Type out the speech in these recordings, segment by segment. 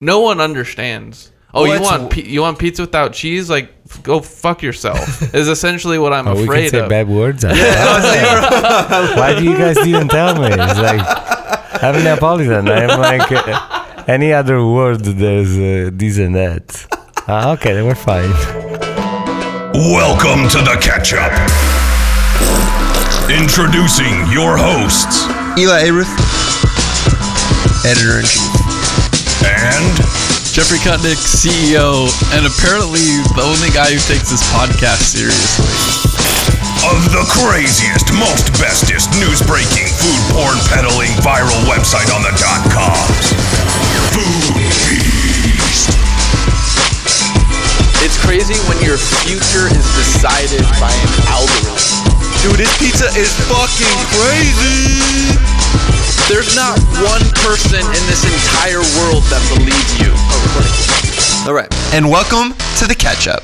no one understands. Oh, Well, you want pi- you want pizza without cheese? Like, f- go fuck yourself. is essentially what I'm Oh, we can afraid say of. bad words. Why do you guys didn't tell me? It's like I'm Neapolitan. I'm like uh, any other word. There's uh, this and that. Ah, okay, then we're fine. Welcome to the catch up. Introducing your hosts Elie Ayrouth, editor in chief. And Jeffrey Kutnick, CEO, and apparently the only guy who takes this podcast seriously. of the craziest, most bestest news breaking, food porn peddling viral website on the dot coms. Food Beast. It's crazy when your future is decided by an algorithm. Dude, this pizza is fucking crazy. There's not one person in this entire world that believes you. All right, and welcome to the catch up.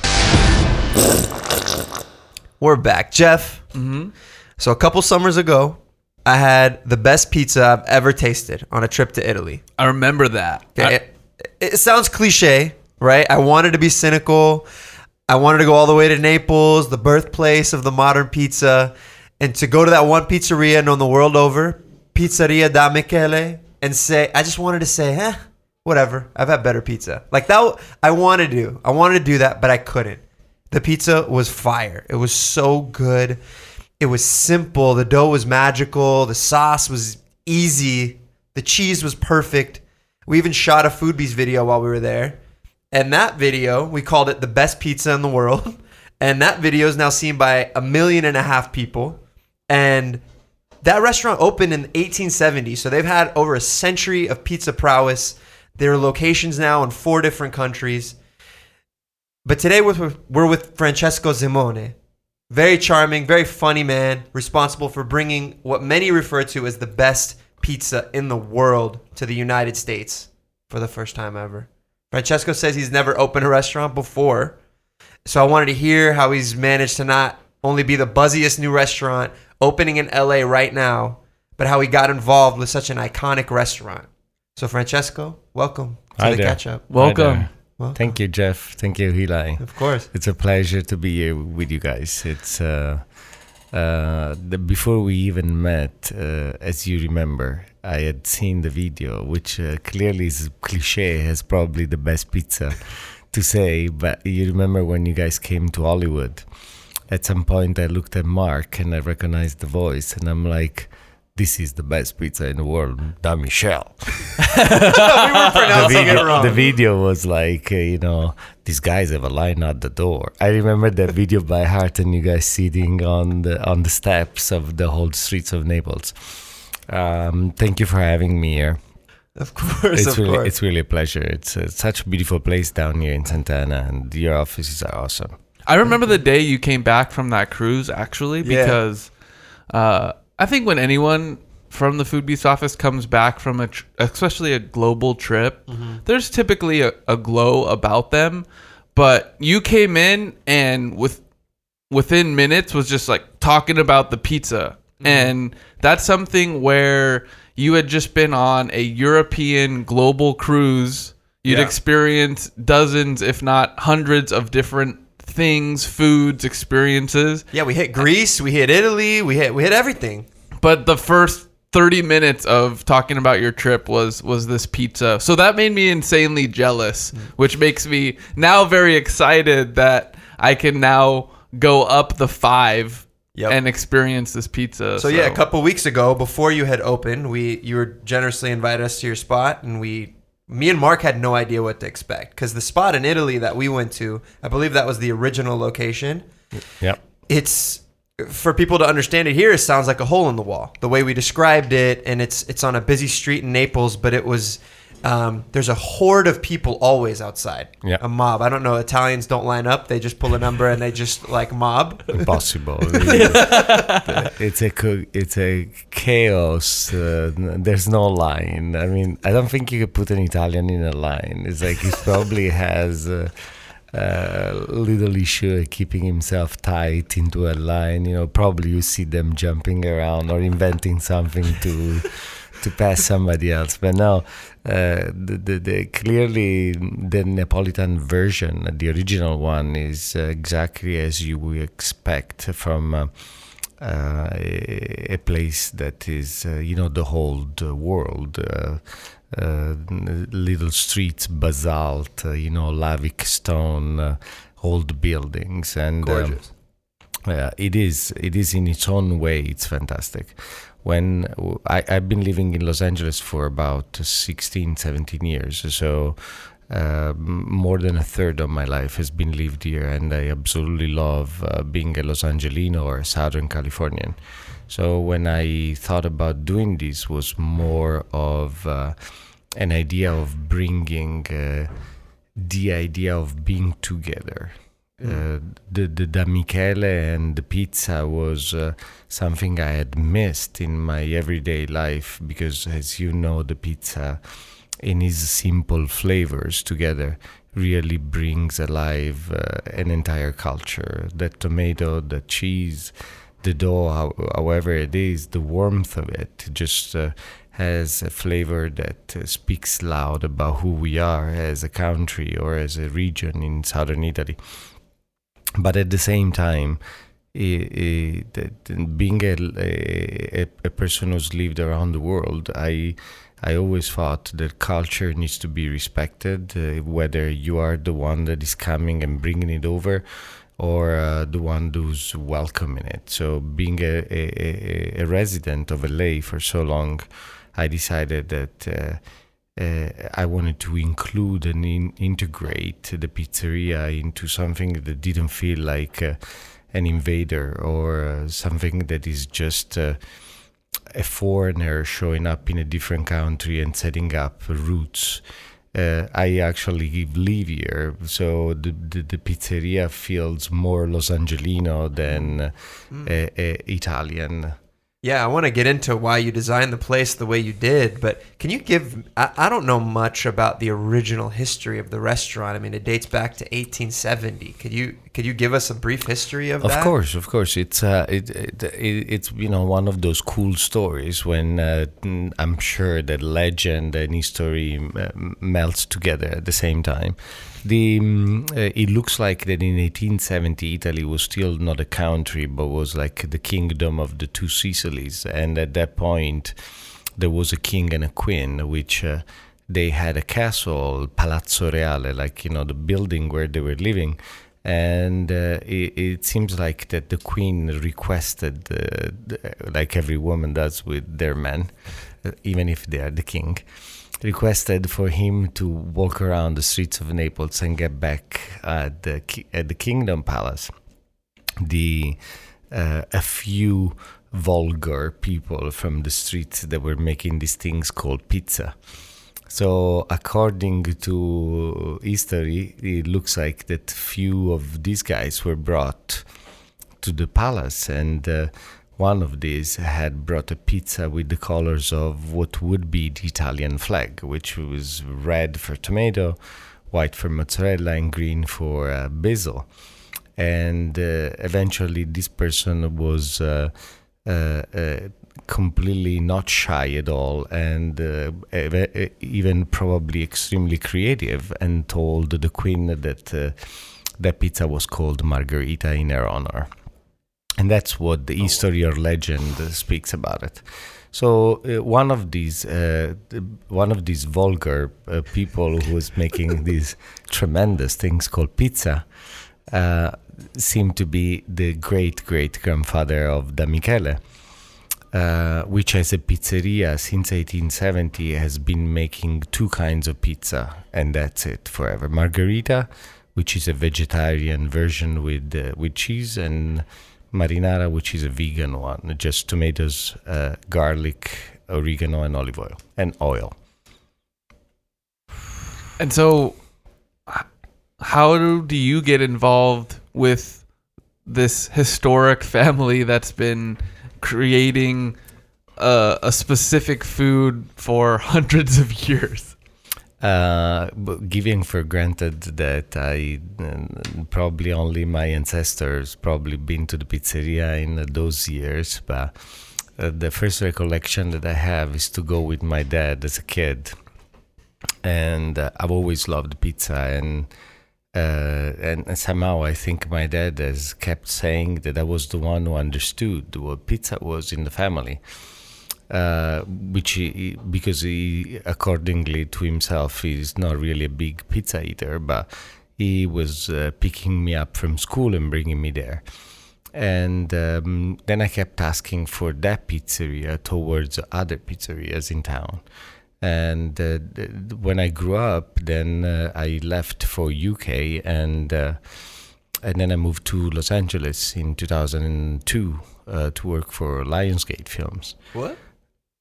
We're back, Jeff. Mm-hmm. So a couple summers ago, I had the best pizza I've ever tasted on a trip to Italy. I remember that. Okay, it, it sounds cliche, right? I wanted to be cynical. I wanted to go all the way to Naples, the birthplace of the modern pizza, and to go to that one pizzeria known the world over, Pizzeria da Michele, and say, I just wanted to say, eh, whatever. I've had better pizza. Like that, I wanted to do. I wanted to do that, but I couldn't. The pizza was fire. It was so good. It was simple. The dough was magical. The sauce was easy. The cheese was perfect. We even shot a Food Beast video while we were there. And that video, we called it the best pizza in the world. And that video is now seen by a million and a half people. And that restaurant opened in 1870. So they've had over a century of pizza prowess. There are locations now in four different countries. But today we're, with Francesco Simone. Very charming, very funny man, responsible for bringing what many refer to as the best pizza in the world to the United States for the first time ever. Francesco says he's never opened a restaurant before. So I wanted to hear how he's managed to not only be the buzziest new restaurant opening in LA right now, but how he got involved with such an iconic restaurant. So Francesco, welcome to Hi the there. catch up. Welcome. Welcome. Thank you, Jeff. Thank you, Eli. Of course. It's a pleasure to be here with you guys. It's uh, uh, the, before we even met, uh, as you remember, I had seen the video, which uh, clearly is cliche, has probably the best pizza to say. But you remember when you guys came to Hollywood? At some point, I looked at Mark and I recognized the voice, and I'm like. This is the best pizza in the world, Da Michelle. we were the pronouncing it video, wrong. the video was like, uh, you know, these guys have a line at the door. I remember that video by heart, and you guys sitting on the on the steps of the whole streets of Naples. Um, thank you for having me here. of course, It's of really, course. it's really a pleasure. It's uh, such a beautiful place down here in Santana, and your offices are awesome. I remember the day you came back from that cruise actually Yeah. because uh, I think when anyone from the Food Beast office comes back from a, tr- especially a global trip, there's typically a, a glow about them. But you came in and with within minutes was just like talking about the pizza, and that's something where you had just been on a European global cruise. You'd Yeah. experienced dozens, if not hundreds, of different things, foods, experiences. Yeah, we hit Greece, we hit Italy, we hit we hit everything. But the first 30 minutes of talking about your trip was was this pizza. So that made me insanely jealous, mm. which makes me now very excited that I can now go up the 5 Yep. and experience this pizza. So, yeah, a couple weeks ago, before you had opened, we you were generously invited us to your spot, and we, me and Mark had no idea what to expect because the spot in Italy that we went to, I believe that was the original location. Yep. It's for people to understand it here. It sounds like a hole in the wall, the way we described it, and it's it's on a busy street in Naples, but it was. Um, there's a horde of people always outside. Yeah. A mob. I don't know. Italians don't line up. They just pull a number and they just like mob. Impossible. it's a it's a chaos. Uh, there's no line. I mean, I don't think you could put an Italian in a line. It's like he probably has uh, uh, little issue keeping himself tight into a line. You know, probably you see them jumping around or inventing something to to pass somebody else. But no, uh, the, the, the clearly the Neapolitan version, the original one, is uh, exactly as you would expect from. Uh, uh, a, a place that is, uh, you know, the whole world. Uh, uh, little streets, basalt, you know, lavic stone, old buildings, and um, Gorgeous. yeah, it is. It is in its own way. It's fantastic. When I, I've been living in Los Angeles for about 16, 17 years, so uh, more than a third of my life has been lived here, and I absolutely love uh, being a Los Angelino or a Southern Californian. So when I thought about doing this, was more of uh, an idea of bringing uh, the idea of being together. Uh, the the da Michele and the pizza was uh, something I had missed in my everyday life because, as you know, the pizza in its simple flavors together really brings alive uh, an entire culture. The tomato, the cheese, the dough, how, however it is, the warmth of it just uh, has a flavor that uh, speaks loud about who we are as a country or as a region in southern Italy. But at the same time, i- i- that being a, a, a person who's lived around the world, I I always thought that culture needs to be respected, uh, whether you are the one that is coming and bringing it over, or uh, the one who's welcoming it. So, being a, a, a- a resident of LA for so long, I decided that. Uh, uh, I wanted to include and in, integrate the pizzeria into something that didn't feel like uh, an invader or uh, something that is just uh, a foreigner showing up in a different country and setting up roots. Uh, I actually live here, so the, the, the pizzeria feels more Los Angelino than uh, a Italian. Yeah, I want to get into why you designed the place the way you did, but can you give? I, I don't know much about the original history of the restaurant. I mean, it dates back to 1870. Could you could you give us a brief history of, Of that? Of course, of course, it's uh, it, it, it it's you know one of those cool stories when uh, I'm sure that legend and history melts together at the same time. The mm, uh, it looks like that in 1870 Italy was still not a country, but was like the kingdom of the two Sicilies, and at that point there was a king and a queen, which. Uh, they had a castle, Palazzo Reale, like you know the building where they were living, and uh, it, it seems like that the queen requested, uh, like every woman does with their men, uh, even if they are the king, requested for him to walk around the streets of Naples and get back at the at the kingdom palace. The uh, a few vulgar people from the streets that were making these things called pizza. So, according to history, it looks like that few of these guys were brought to the palace, and uh, one of these had brought a pizza with the colors of what would be the Italian flag, which was red for tomato, white for mozzarella, and green for uh, basil. And uh, eventually, this person was. Uh, uh, uh, completely not shy at all and uh, ev- even probably extremely creative and told the queen that uh, that pizza was called margherita in her honor and that's what the history or legend speaks about it. So uh, one of these uh, one of these vulgar uh, people who is making these tremendous things called pizza uh, seemed to be the great great grandfather of Da Michele uh, which as a pizzeria since 1870 has been making two kinds of pizza and that's it forever. Margherita, which is a vegetarian version with uh, with cheese and marinara which is a vegan one just tomatoes uh, garlic oregano and olive oil and oil And so, how do, you get involved with this historic family that's been creating a, a specific food for hundreds of years? Uh, giving for granted that I uh, probably only my ancestors probably been to the pizzeria in those years, but uh, the first recollection that I have is to go with my dad as a kid, and uh, I've always loved pizza. Uh, and, and somehow I think my dad has kept saying that I was the one who understood what pizza was in the family, uh, which he, because he, accordingly to himself, is not really a big pizza eater, but he was uh, picking me up from school and bringing me there. And um, then I kept asking for that pizzeria towards other pizzerias in town. And uh, when I grew up, then uh, I left for UK and uh, and then I moved to Los Angeles in 2002 uh, to work for Lionsgate Films. What?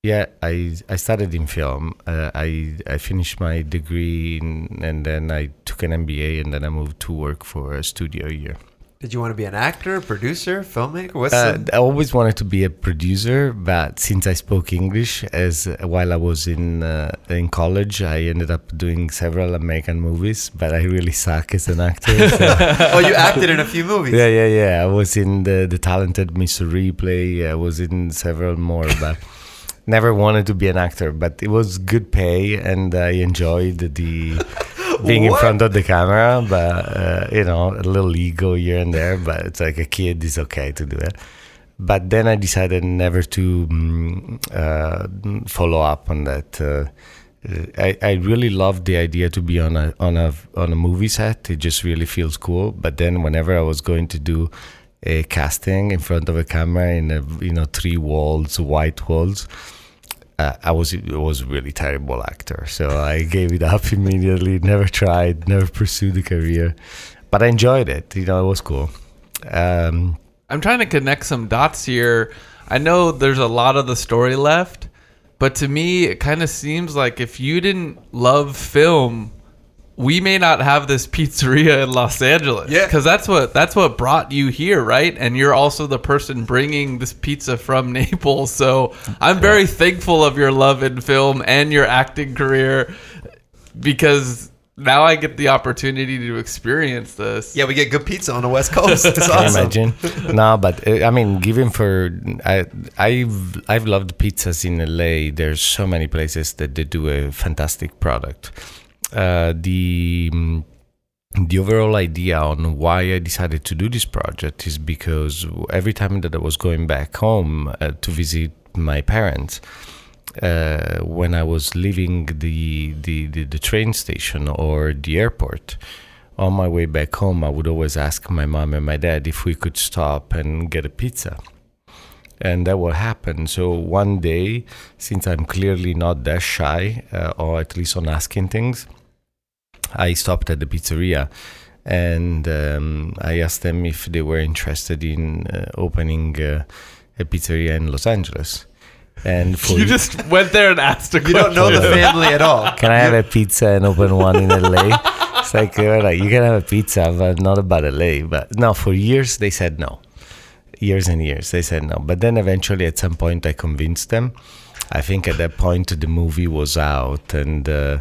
Yeah, I I started in film. Uh, I I finished my degree in, and then I took an MBA and then I moved to work for a studio year. Did you want to be an actor, producer, filmmaker? What's Uh, the, I always wanted to be a producer, but since I spoke English as while I was in uh, in college, I ended up doing several American movies. But I really suck as an actor. so- oh, you acted in a few movies. yeah, yeah, yeah. I was in the the talented Mr. Ripley. I was in several more, but never wanted to be an actor. But it was good pay, and I enjoyed the being in front of the camera. But uh, you know, a little ego here and there. But it's like a kid is okay to do it. But then I decided never to mm, uh, follow up on that. Uh, I, I really love the idea to be on a on a on a movie set. It just really feels cool. But then whenever I was going to do a casting in front of a camera in a you know three walls, white walls, uh, I was I was a really terrible actor. So I gave it up immediately. Never tried. Never pursued the career. But I enjoyed it. You know, it was cool. Um, I'm trying to connect some dots here. I know there's a lot of the story left, but to me, it kind of seems like if you didn't love film, we may not have this pizzeria in Los Angeles. Yeah. because that's what that's what brought you here, right? And you're also the person bringing this pizza from Naples. So I'm very thankful of your love in film and your acting career because now I get the opportunity to experience this. Yeah, we get good pizza on the West Coast. It's Can you imagine? no, but uh, I mean, given for I, I've I've loved pizzas in LA. There's so many places that they do a fantastic product. Uh, the mm, the overall idea on why I decided to do this project is because every time that I was going back home uh, to visit my parents, uh, when I was leaving the, the, the, the train station or the airport, on my way back home, I would always ask my mom and my dad if we could stop and get a pizza. And that will happen. So one day, since I'm clearly not that shy, uh, or at least on asking things, I stopped at the pizzeria and um, I asked them if they were interested in uh, opening uh, a pizzeria in Los Angeles. And for You just went there and asked a You don't know the family at all. can I have a pizza and open one in LA? It's like, like you can have a pizza, but not about LA. But no, for years they said no. Years and years they said no. But then eventually, at some point, I convinced them. I think at that point the movie was out, and uh,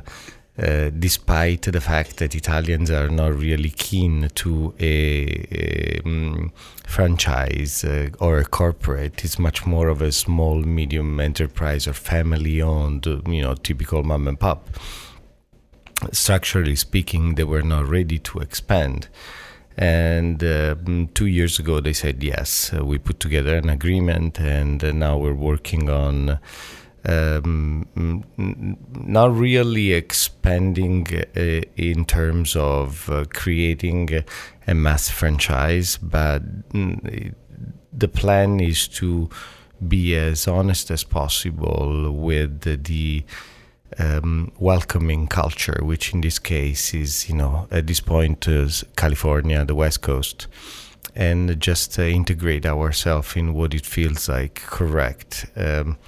uh, despite the fact that Italians are not really keen to a, a um, franchise uh, or a corporate, it's much more of a small, medium enterprise or family-owned, you know, typical mom and pop structurally speaking, they were not ready to expand. And uh, two years ago, they said yes. Uh, we put together an agreement, and uh, now we're working on um, not really expanding uh, in terms of uh, creating a, mass franchise, but mm, the plan is to be as honest as possible with the um, welcoming culture, which in this case is, you know, at this point California, the West Coast, and just uh, integrate ourselves in what it feels like correct. Um,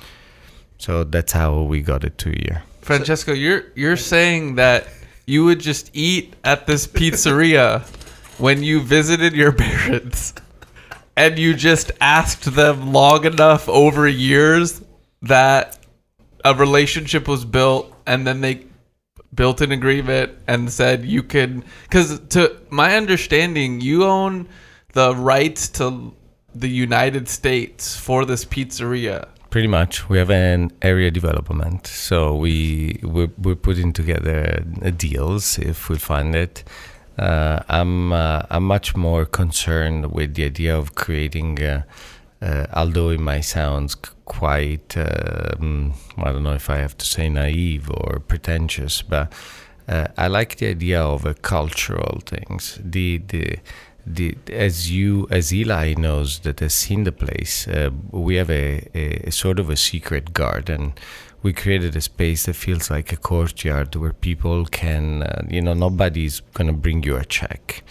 so that's how we got it to here. Francesco, you're you're saying that you would just eat at this pizzeria when you visited your parents and you just asked them long enough over years that a relationship was built and then they built an agreement and said you can cuz to my understanding you own the rights to the United States for this pizzeria. Pretty much, we have an area development, so we we're, we're putting together deals if we find it. Uh, I'm uh, I'm much more concerned with the idea of creating, uh, uh, although it might sound quite um, I don't know if I have to say naive or pretentious, but uh, I like the idea of uh, cultural things. The the the as you as Eli knows that has seen the place, uh, we have a, a, a sort of a secret garden. We created a space that feels like a courtyard where people can, uh, you know, nobody's gonna bring you a check.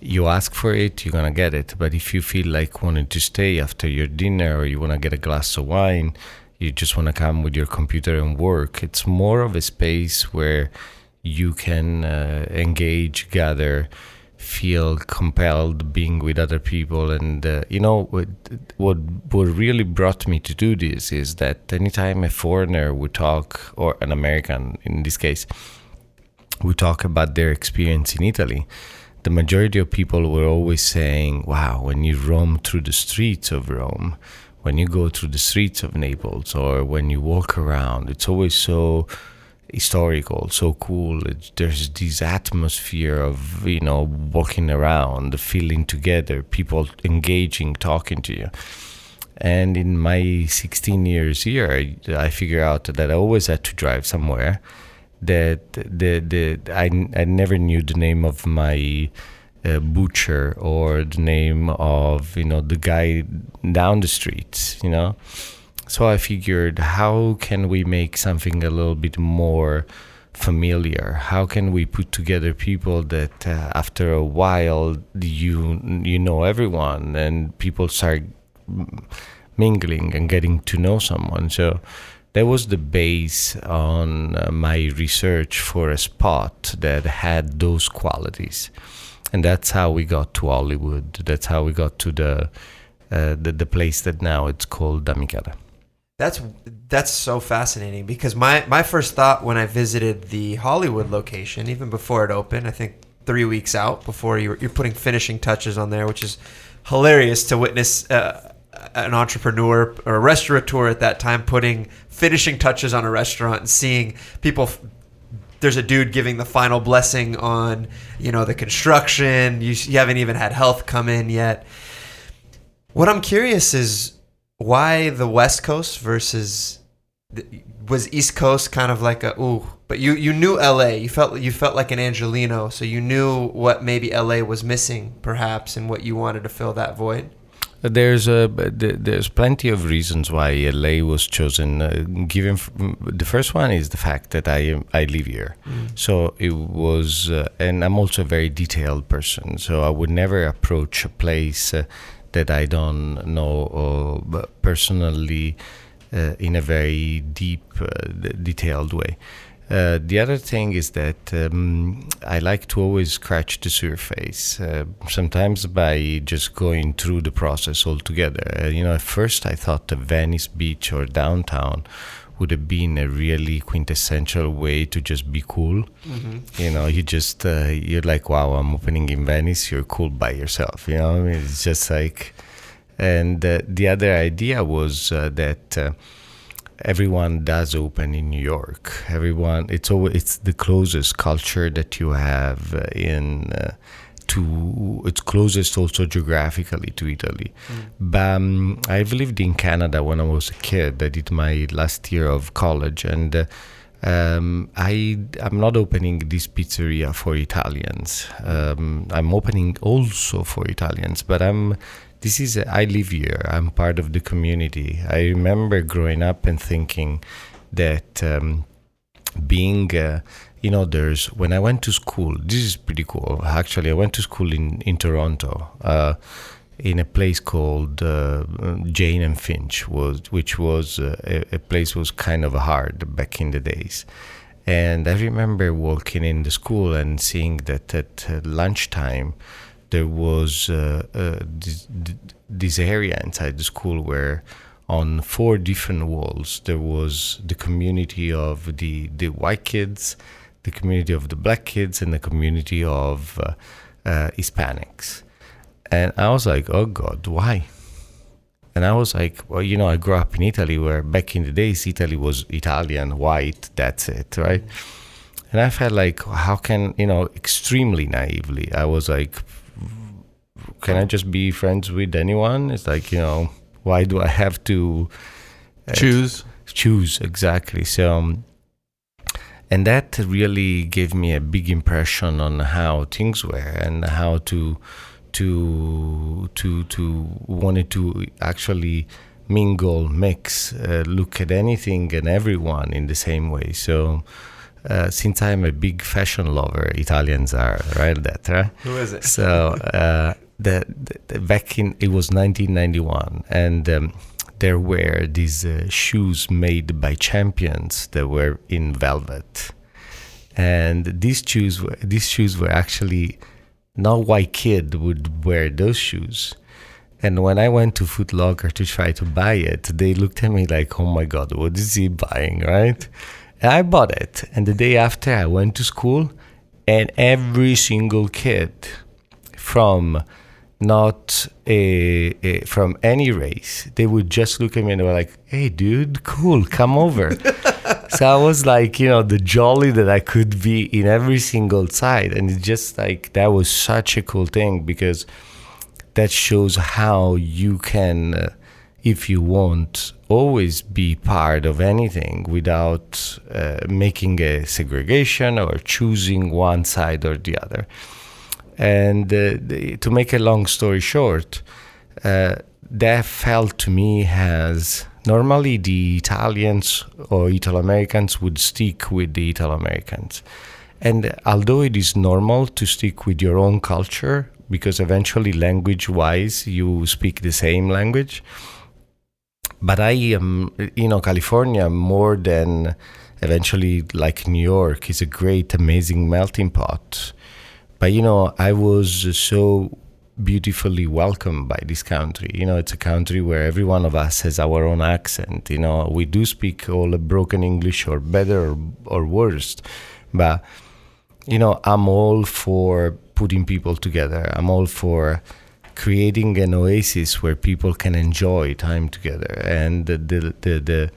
You ask for it, you're gonna get it. But if you feel like wanting to stay after your dinner or you wanna get a glass of wine, you just wanna come with your computer and work. It's more of a space where you can uh, engage, gather, feel compelled being with other people. And uh, you know what, what what really brought me to do this is that anytime a foreigner would talk, or an American in this case, would talk about their experience in Italy. The majority of people were always saying, "Wow, when you roam through the streets of Rome, when you go through the streets of Naples, or when you walk around, it's always so historical, so cool. There's this atmosphere of you know walking around, feeling together, people engaging, talking to you. And in my 16 years here, I, I figure out that I always had to drive somewhere. That the the I, I never knew the name of my uh, butcher or the name of you know the guy down the street. You know, so I figured, how can we make something a little bit more familiar? How can we put together people that uh, after a while you you know everyone and people start mingling and getting to know someone? So that was the base on uh, my research for a spot that had those qualities, and that's how we got to Hollywood. That's how we got to the uh, the, the place that now it's called Da Michele. That's that's so fascinating because my my first thought when I visited the Hollywood location, even before it opened, I think three weeks out before you you're putting finishing touches on there, which is hilarious to witness uh, an entrepreneur or a restaurateur at that time putting finishing touches on a restaurant and seeing people. There's a dude giving the final blessing on you know the construction. You, you haven't even had health come in yet. What I'm curious is why the West Coast versus the, was East Coast kind of like a ooh, but you you knew LA. You felt you felt like an Angelino, so you knew what maybe LA was missing, perhaps, and what you wanted to fill that void. There's a there's plenty of reasons why LA was chosen. Uh, given the first one is the fact that I am I live here, Mm. so it was, uh, and I'm also a very detailed person. So I would never approach a place uh, that I don't know uh, personally uh, in a very deep, uh, detailed way. Uh, the other thing is that um, I like to always scratch the surface, uh, sometimes by just going through the process altogether. Uh, you know, at first I thought the Venice Beach or downtown would have been a really quintessential way to just be cool. You know, you just, uh, you're like, wow, I'm opening in Venice, you're cool by yourself. You know, I mean, it's just like, and uh, the other idea was uh, that uh, everyone does open in New York. Everyone, it's always, it's the closest culture that you have uh, in uh, to. It's closest also geographically to Italy. But um, I've lived in Canada when I was a kid. I did my last year of college, and uh, um, I I'm not opening this pizzeria for Italians. Um, I'm opening also for Italians, but I'm this is I live here. I'm part of the community. I remember growing up and thinking that um, being uh, you know there's when I went to school. This is pretty cool. Actually, I went to school in in Toronto. Uh, in a place called uh, Jane and Finch was which was uh, a, a place was kind of hard back in the days and I remember walking in the school and seeing that at uh, lunchtime there was uh, uh, this, this area inside the school where on four different walls there was the community of the the white kids the community of the black kids and the community of uh, uh, Hispanics and I was like, oh God, why? And I was like, well, you know, I grew up in Italy where back in the days, Italy was Italian, white, that's it, right? And I felt like, how can, you know, extremely naively, I was like, can I just be friends with anyone? It's like, you know, why do I have to Choose. choose exactly so um, and that really gave me a big impression on how things were and how to to to to wanted to actually mingle mix uh, look at anything and everyone in the same way so uh, since I'm a big fashion lover, Italians are right that right. Who is it? So uh, the, the back in it was 1991, and um, there were these uh, shoes made by champions that were in velvet, and these shoes were these shoes were actually not white kid would wear those shoes. And when I went to Foot Locker to try to buy it, they looked at me like, "Oh my God, what is he buying?" Right? And I bought it. And the day after, I went to school, and every single kid from not a, a from any race, they would just look at me and they were like, "Hey, dude, cool, come over." so I was like, you know, the jolly that I could be in every single side, and it's just like that was such a cool thing because that shows how you can, uh, if you want, always be part of anything without uh, making a segregation or choosing one side or the other. And uh, the, to make a long story short, uh, that felt to me as normally the Italians or Italo Americans would stick with the Italo Americans. And although it is normal to stick with your own culture, because eventually, language wise, you speak the same language, but I am, you know, California more than eventually like New York is a great, amazing melting pot. But you know, I was so beautifully welcomed by this country. You know, it's a country where every one of us has our own accent. You know, we do speak all a broken English or better or, or worse, but you know, I'm all for putting people together. I'm all for creating an oasis where people can enjoy time together and the the the, the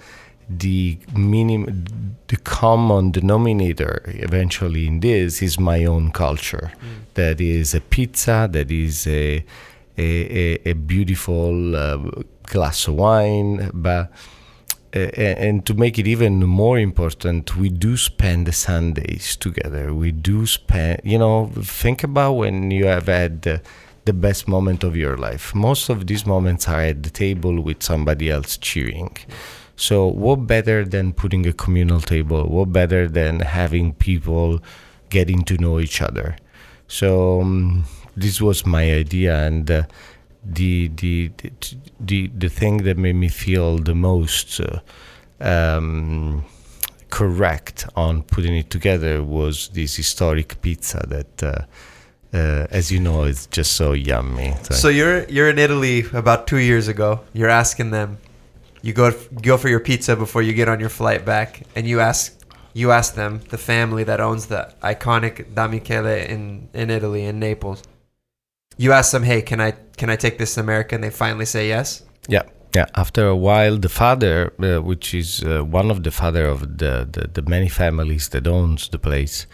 the minim the common denominator eventually in this is my own culture that is a pizza that is a a, a, a beautiful uh, glass of wine but uh, and to make it even more important, we do spend the Sundays together. We do spend, you know, think about when you have had the, the best moment of your life. Most of these moments are at the table with somebody else cheering. So, what better than putting a communal table? What better than having people getting to know each other? So, um, this was my idea, and uh, the, the the the thing that made me feel the most uh, um, correct on putting it together was this historic pizza that, uh, uh, as you know, is just so yummy. So you're you're in Italy about two years ago. You're asking them. You go go for your pizza before you get on your flight back, and you ask you ask them the family that owns the iconic Da Michele in in Italy in Naples. You ask them, hey, can I can I take this to America? And they finally say yes. Yeah, yeah. After a while, the father, uh, which is uh, one of the father of the, the, the many families that owns the place,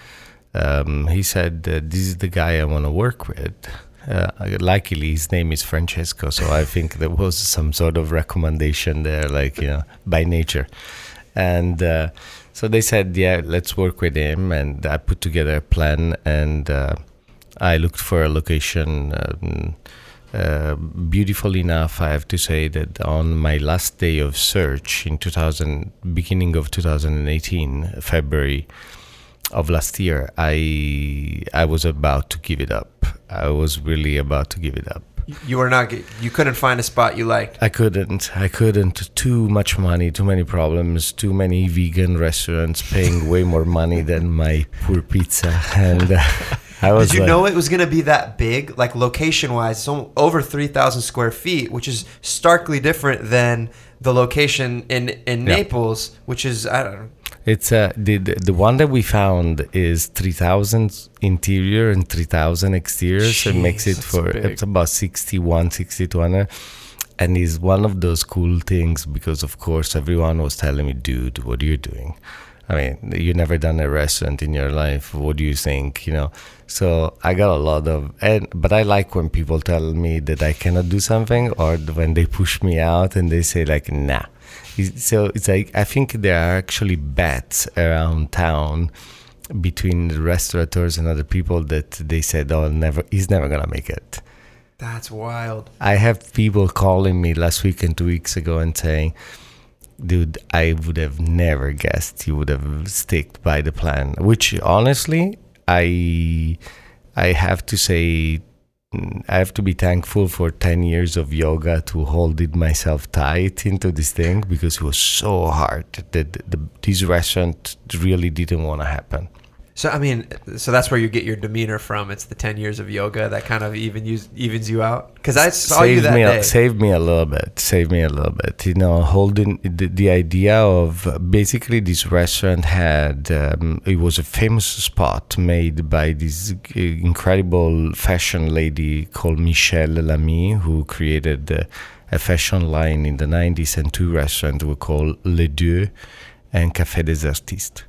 um, he said, uh, "This is the guy I want to work with." Uh, luckily, his name is Francesco, so I think there was some sort of recommendation there, like you know, by nature. And uh, so they said, "Yeah, let's work with him." And I put together a plan, and uh, I looked for a location. Um, uh, beautiful enough, I have to say that on my last day of search in 2000, beginning of 2018, February of last year, I I was about to give it up. I was really about to give it up. You were not. You couldn't find a spot you liked. I couldn't. I couldn't. Too much money. Too many problems. Too many vegan restaurants paying way more money than my poor pizza. And uh, I was. Did you like- know it was going to be that big? Like location wise, so over three thousand square feet, which is starkly different than the location in in Yeah. Naples, which is I don't know. It's uh, the, the one that we found is three thousand interior and three thousand exterior, so it makes it for big. it's about 61, 6200. and it's one of those cool things because of course everyone was telling me dude what are you doing? I mean you've never done a restaurant in your life. What do you think? You know? So i got a lot of and but i like when people tell me that i cannot do something or when they push me out and they say like nah so it's like i think there are actually bets around town between the restaurateurs and other people that they said oh never he's never gonna make it That's wild. I have people calling me last week and two weeks ago and saying, dude, I would have never guessed you would have sticked by the plan. Which honestly, I I have to say I have to be thankful for 10 years of yoga to hold it myself tight into this thing because it was so hard that the, the, this restaurant really didn't want to happen. So I mean, so that's where you get your demeanor from. It's the ten years of yoga that kind of even use, evens you out. Because I saw you saved that me day. Saved me a little bit saved me a little bit you know holding the, the idea of basically this restaurant had um, it was a famous spot made by this incredible fashion lady called Michelle Lamy who created uh, a fashion line in the 90s and two restaurants were called Les Deux and Café des Artistes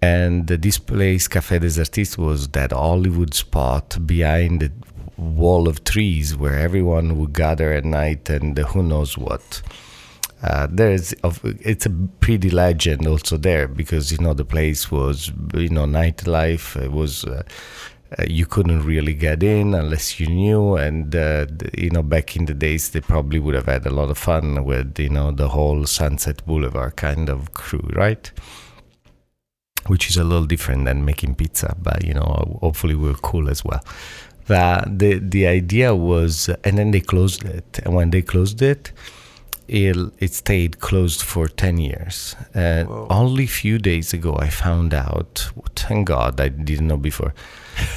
and this place cafe des artistes was that hollywood spot behind the wall of trees where everyone would gather at night and who knows what. Uh, there's of it's a pretty legend also there because you know the place was you know nightlife. It was uh, uh, you couldn't really get in unless you knew. And uh, you know back in the days they probably would have had a lot of fun with you know the whole sunset boulevard kind of crew right which is a little different than making pizza, but you know, hopefully we're cool as well. The the the idea was, and then they closed it, and when they closed it, it it stayed closed for ten years. Uh, only a few days ago, I found out. Thank God, I didn't know before.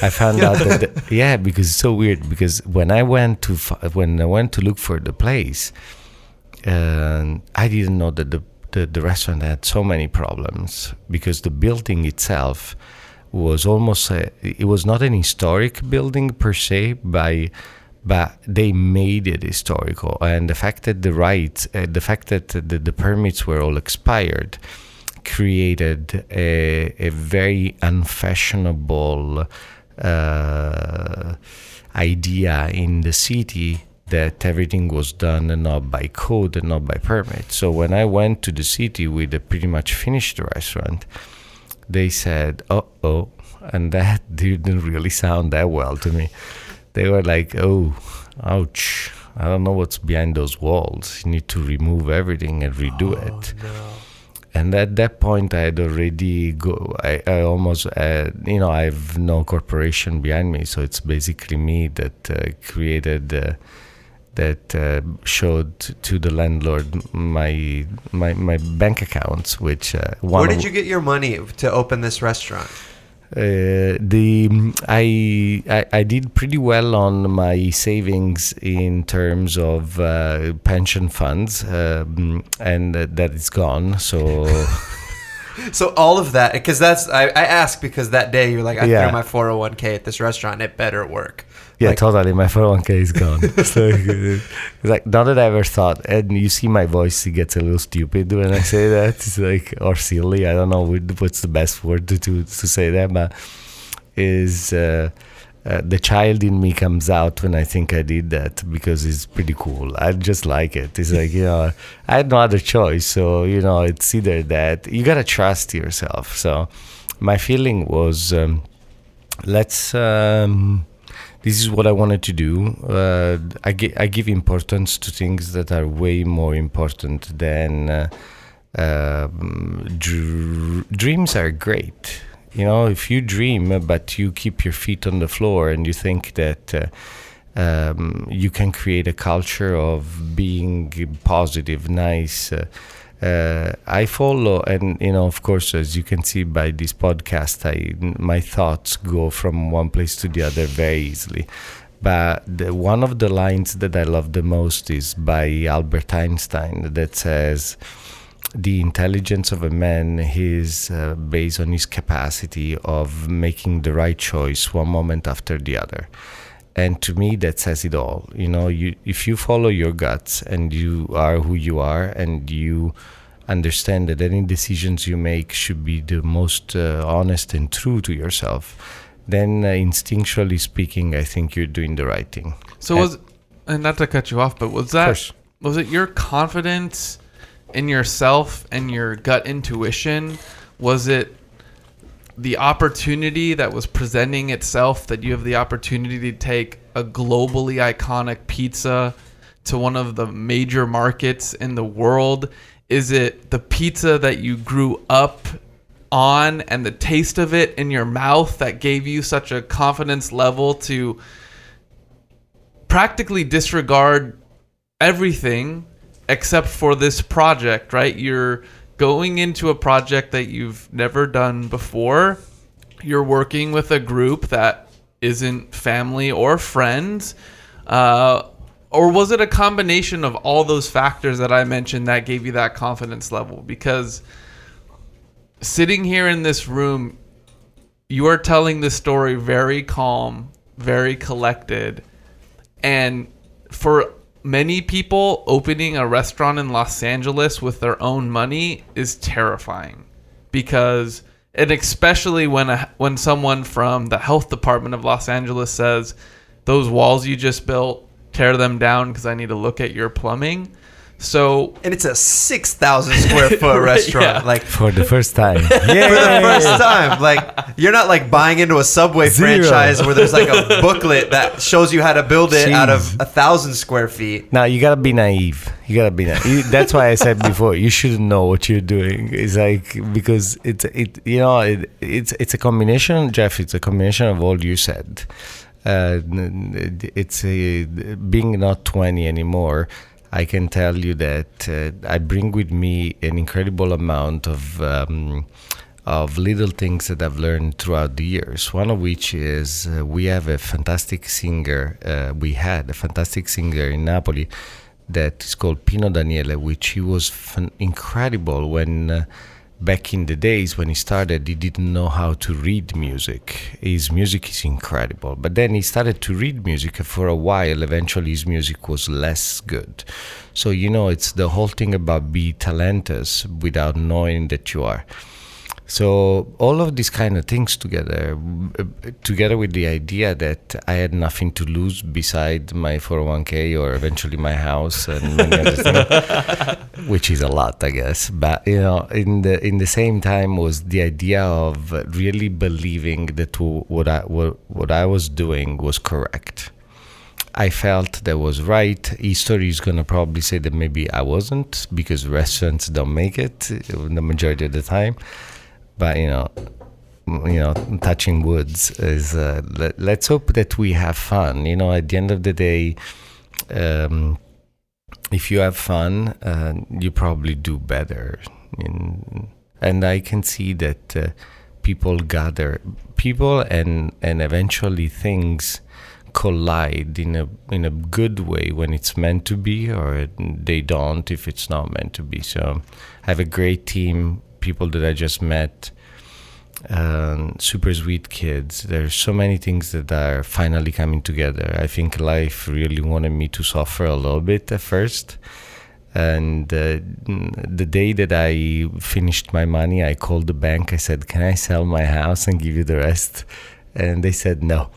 I found out that the, yeah, because it's so weird. Because when I went to when I went to look for the place, uh, I didn't know that the, the the restaurant had so many problems because the building itself was almost a, it was not an historic building per se by but they made it historical. And the fact that the rights uh, the fact that the, the permits were all expired created a, a very unfashionable uh, idea in the city that everything was done not by code and not by permit. So when I went to the city with a pretty much finished restaurant, they said, "Oh, oh," and that didn't really sound that well to me. They were like, "Oh, ouch." I don't know what's behind those walls. You need to remove everything and redo it and at that point i had already go i, I almost uh, you know i have no corporation behind me so it's basically me that uh, created uh, that uh, showed to the landlord my my my bank accounts which uh, Where did you get your money to open this restaurant? uh, the I, I I did pretty well on my savings in terms of uh, pension funds, um, and uh, that is gone. So So all of that, because that's I, I ask because that day you're like I Yeah. threw my 401k at this restaurant. It better work. Yeah, Like- totally, my 401k is gone. so it's like not that I ever thought, and you see my voice it gets a little stupid when I say that. It's like or silly. I don't know what's the best word to to, to say that, but is. Uh, uh, the child in me comes out when I think I did that because it's pretty cool. I just like it. It's like, you know, I had no other choice. So, you know, it's either that you got to trust yourself. So, my feeling was um, let's, um, this is what I wanted to do. Uh, I, I give importance to things that are way more important than uh, um, dr- dreams are great. You know, if you dream, uh, but you keep your feet on the floor and you think that uh, um, you can create a culture of being positive, nice. Uh, I follow, and you know, of course, as you can see by this podcast, I my thoughts go from one place to the other very easily. But the, one of the lines that I love the most is by Albert Einstein that says, the intelligence of a man is uh, based on his capacity of making the right choice one moment after the other and to me that says it all you know you if you follow your guts and you are who you are and you understand that any decisions you make should be the most uh, honest and true to yourself then uh, instinctually speaking i think you're doing the right thing So And- was, and not to cut you off, but was that course. was it your confidence in yourself and your gut intuition? Was it the opportunity that was presenting itself that you have the opportunity to take a globally iconic pizza to one of the major markets in the world? Is it the pizza that you grew up on and the taste of it in your mouth that gave you such a confidence level to practically disregard everything except for this project, right? You're going into a project that you've never done before. You're working with a group that isn't family or friends. Uh, or was it a combination of all those factors that I mentioned that gave you that confidence level? Because sitting here in this room, you are telling this story very calm, very collected, and for many people, opening a restaurant in Los Angeles with their own money is terrifying because, and especially when a, when someone from the health department of Los Angeles says, "Those walls you just built, tear them down because I need to look at your plumbing." So And it's a 6,000 square foot restaurant. yeah. Like, for the first time yeah, for the first time. Like you're not like buying into a Subway Zero. franchise where there's like a booklet that shows you how to build it out of a thousand square feet. Now you gotta be naive. You gotta be naive. That's why I said before you shouldn't know what you're doing. It's like because it's it you know it, it's it's a combination, Jeff. It's a combination of all you said. Uh, n- n- it's a, being not 20 anymore. I can tell you that uh, I bring with me an incredible amount of. Um, of little things that I've learned throughout the years. One of which is uh, we have a fantastic singer. Uh, we had a fantastic singer in Napoli that is called Pino Daniele, which he was fan- incredible when. Back in the days when he started, he didn't know how to read music. His music is incredible. But then he started to read music, for a while, eventually, his music was less good. So, you know, it's the whole thing about be talentless without knowing that you are. So all of these kind of things together, together with the idea that I had nothing to lose beside my 401k or eventually my house and many other things, which is a lot, I guess. But you know, in the in the same time was the idea of really believing that what I what, what I was doing was correct. I felt that was right. History is gonna probably say that maybe I wasn't because restaurants don't make it the majority of the time but you know you know touching woods is uh, let, let's hope that we have fun. You know at the end of the day um, if you have fun uh, you probably do better. In, and i can see that uh, people gather people and and eventually things collide in a in a good way when it's meant to be or they don't if it's not meant to be. So i have a great team people that i just met um, super sweet kids there's so many things that are finally coming together i think life really wanted me to suffer a little bit at first and uh, the day that I finished my money, I called the bank. I said, "Can I sell my house and give you the rest?" And they said no.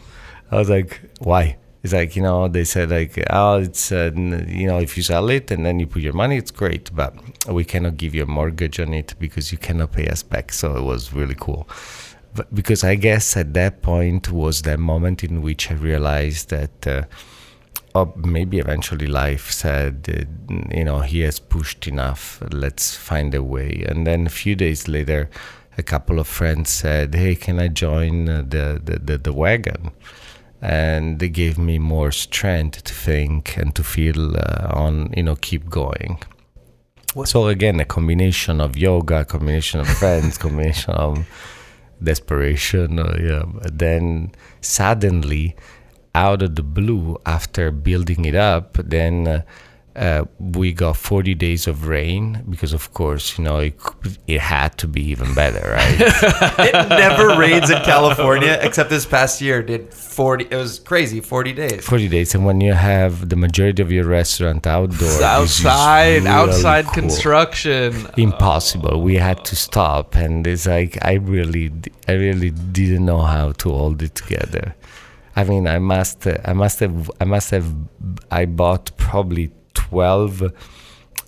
I was like, "Why?" It's like you know, they said like, "Oh, it's uh, you know, if you sell it and then you put your money, it's great, but we cannot give you a mortgage on it because you cannot pay us back." So it was really cool. But because I guess at that point was that moment in which I realized that. Uh, or maybe eventually life said, uh, you know, he has pushed enough. Let's find a way. And then a few days later, a couple of friends said, "Hey, can I join uh, the the, the, the wagon?" And they gave me more strength to think and to feel uh, on, you know, keep going. So again, a combination of yoga, combination of friends, combination of desperation. Uh, yeah. But then suddenly, out of the blue, after building it up, then uh, Uh, we got 40 days of rain because, of course, you know it, it had to be even better, right? It never rains in California except this past year. it Did forty? It was crazy. Forty days. 40 days, and when you have the majority of your restaurant outdoor, outside, really outside cool. construction. impossible. We had to stop, and it's like I really, I really didn't know how to hold it together. I mean, I must, I must have, I must have, I bought probably twelve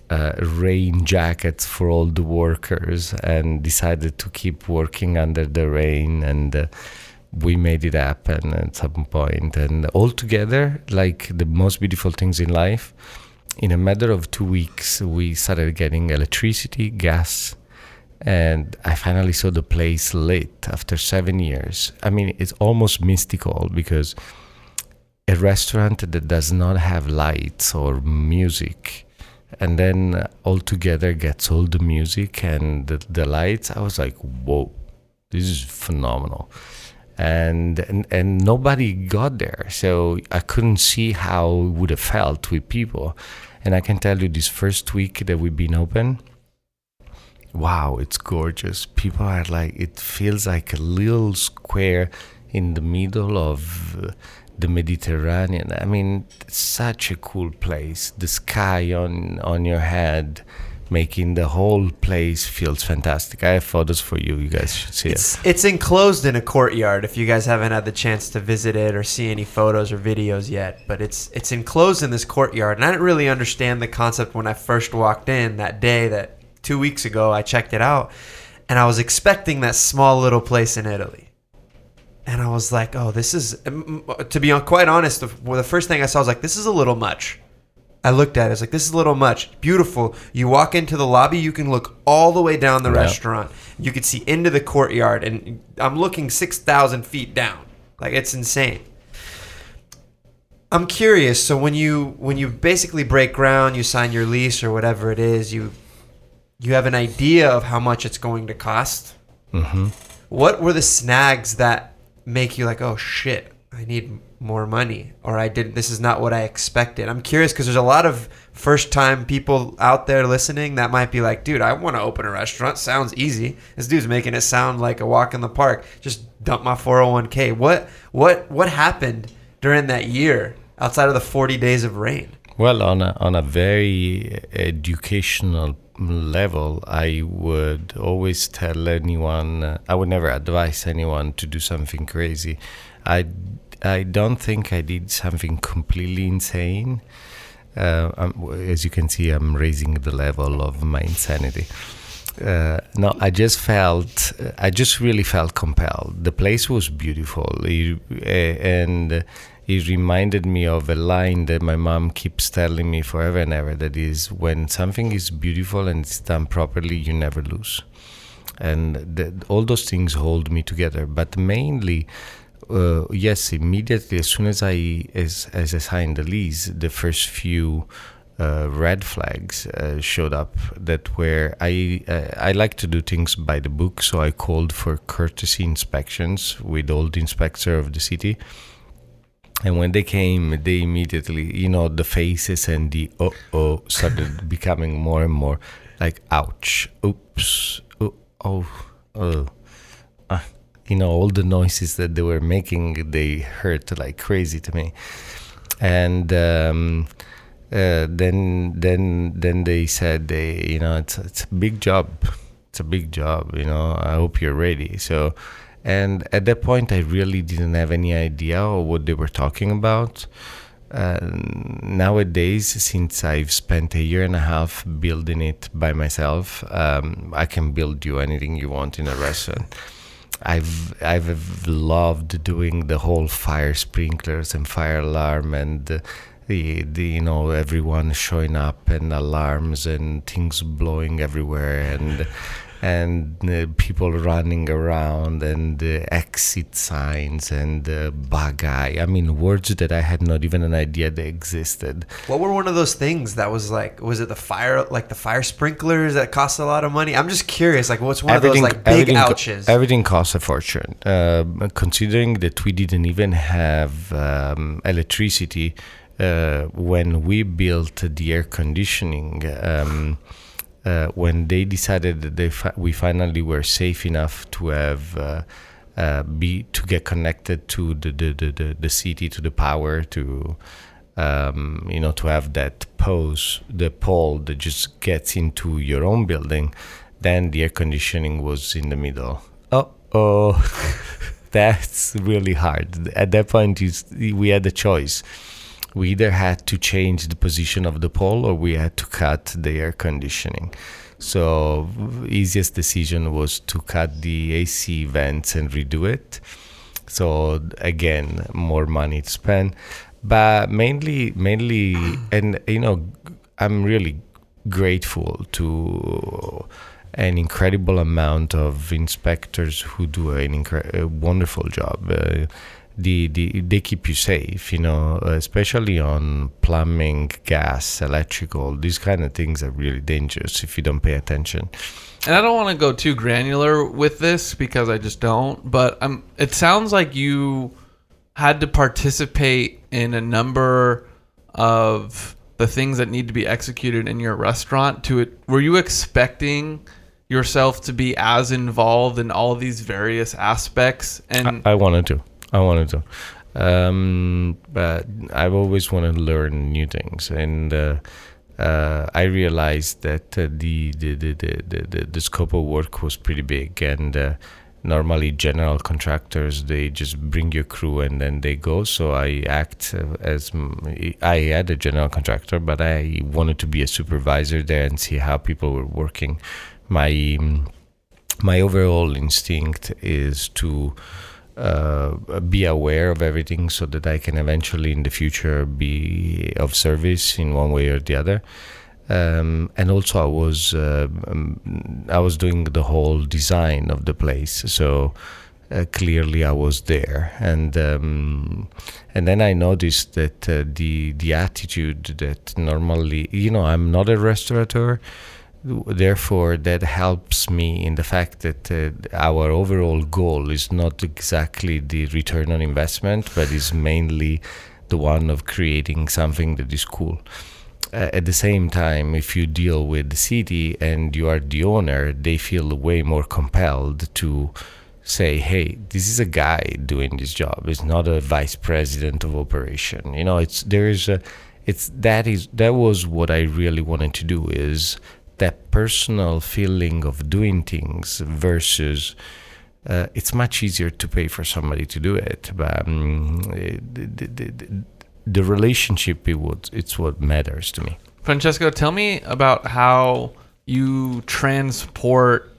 uh, rain jackets for all the workers, and decided to keep working under the rain, and uh, we made it happen at some point. And altogether, like the most beautiful things in life in a matter of two weeks, we started getting electricity, gas, and I finally saw the place lit after seven years. I mean, it's almost mystical because a restaurant that does not have lights or music and then all together gets all the music and the, the lights i was like whoa this is phenomenal. And, and and nobody got there so i couldn't see how it would have felt with people. And i can tell you this first week that we've been open wow it's gorgeous. People are like it feels like a little square in the middle of the mediterranean. I mean such a cool place. The sky on on your head making the whole place feels fantastic. I have photos for you. You guys should see it. It's it's enclosed in a courtyard. If you guys haven't had the chance to visit it or see any photos or videos yet, but it's it's enclosed in this courtyard, and I didn't really understand the concept when I first walked in that day. That two weeks ago, I checked it out, and I was expecting that small little place in Italy, and I was like, "Oh, this is." mm, To be quite honest, the, well, the first thing I saw was like, "This is a little much." I looked at it. It's like this is a little much. Beautiful. You walk into the lobby, you can look all the way down the restaurant. You can see into the courtyard, and I'm looking six thousand feet down. Like it's insane. I'm curious. So when you when you basically break ground, you sign your lease or whatever it is, you you have an idea of how much it's going to cost. hmm What were the snags that make you like, oh shit, I need more money, or I didn't? This is not what I expected. I'm curious because there's a lot of first time people out there listening that might be like, dude, I want to open a restaurant. Sounds easy. This dude's making it sound like a walk in the park. Just dump my 401k. What what what happened during that year outside of the 40 days of rain? Well, on a, on a very educational level, I would always tell anyone, uh, I would never advise anyone to do something crazy. I, I don't think I did something completely insane. Uh, as you can see, I'm raising the level of my insanity. Uh, no, I just felt, I just really felt compelled. The place was beautiful, it, uh, and it reminded me of a line that my mom keeps telling me forever and ever. That is, when something is beautiful and it's done properly, you never lose. And the, all those things hold me together. But mainly, uh, yes, immediately as soon as I as as I signed the lease, the first few uh, red flags uh, showed up that were I uh, I like to do things by the book, so I called for courtesy inspections with all the inspector of the city. And when they came, they immediately, you know, the faces and the oh oh started becoming more and more like ouch, oops, oh oh oh. Ah, you know, all the noises that they were making, they hurt like crazy to me. And um, uh, then then then they said they you know it's it's a big job it's a big job you know i hope you're ready so and at that point i really didn't have any idea of what they were talking about. Uh, nowadays since i've spent a year and a half building it by myself um, i can build you anything you want in a restaurant. I've I've loved doing the whole fire sprinklers and fire alarm and the, the, the you know everyone showing up and alarms and things blowing everywhere and and uh, people running around and uh, exit signs and uh, bagai. I mean words that I had not even an idea they existed. What were one of those things that was like? Was it the fire, like the fire sprinklers that cost a lot of money? I'm just curious. Like, what's one of those like big everything co- ouches? everything costs a fortune. Uh, considering that we didn't even have um, electricity, uh, when we built the air conditioning. Um, uh, when they decided that they fi- we finally were safe enough to have uh, uh, be to get connected to the the, the, the, the city to the power to um, you know to have that pose the pole that just gets into your own building then the air conditioning was in the middle. Oh oh that's really hard. At that point you, we had a choice we either had to change the position of the pole or we had to cut the air conditioning. So easiest decision was to cut the AC vents and redo it. So again, more money to spend, but mainly, mainly, and you know, I'm really grateful to an incredible amount of inspectors who do an incre- wonderful job. Uh, the, the they keep you safe, you know, especially on plumbing, gas, electrical. These kind of things are really dangerous if you don't pay attention. And I don't want to go too granular with this because I just don't. But um, it sounds like you had to participate in a number of the things that need to be executed in your restaurant. To it, were you expecting yourself to be as involved in all these various aspects? And I wanted to. I wanted to. Um, but I've always wanted to learn new things, and uh, uh, I realized that uh, the, the, the, the, the, the, scope of work was pretty big, and uh, normally general contractors they just bring your crew and then they go. So I act uh, as I had a general contractor, but I wanted to be a supervisor there and see how people were working. My my overall instinct is to uh, be aware of everything so that I can eventually in the future be of service in one way or the other. Um, and also, I was uh, um, I was doing the whole design of the place, so uh, clearly I was there, and um, and then I noticed that uh, the the attitude that normally, you know, I'm not a restaurateur, therefore that helps me in the fact that uh, our overall goal is not exactly the return on investment but is mainly the one of creating something that is cool. Uh, at the same time if you deal with the city and you are the owner they feel way more compelled to say hey this is a guy doing this job. It's not a vice president of operation. You know it's there is a it's that is that was what i really wanted to do is that personal feeling of doing things versus uh, it's much easier to pay for somebody to do it but um, the, the, the, the relationship it would, it's what matters to me Francesco, tell me about how you transport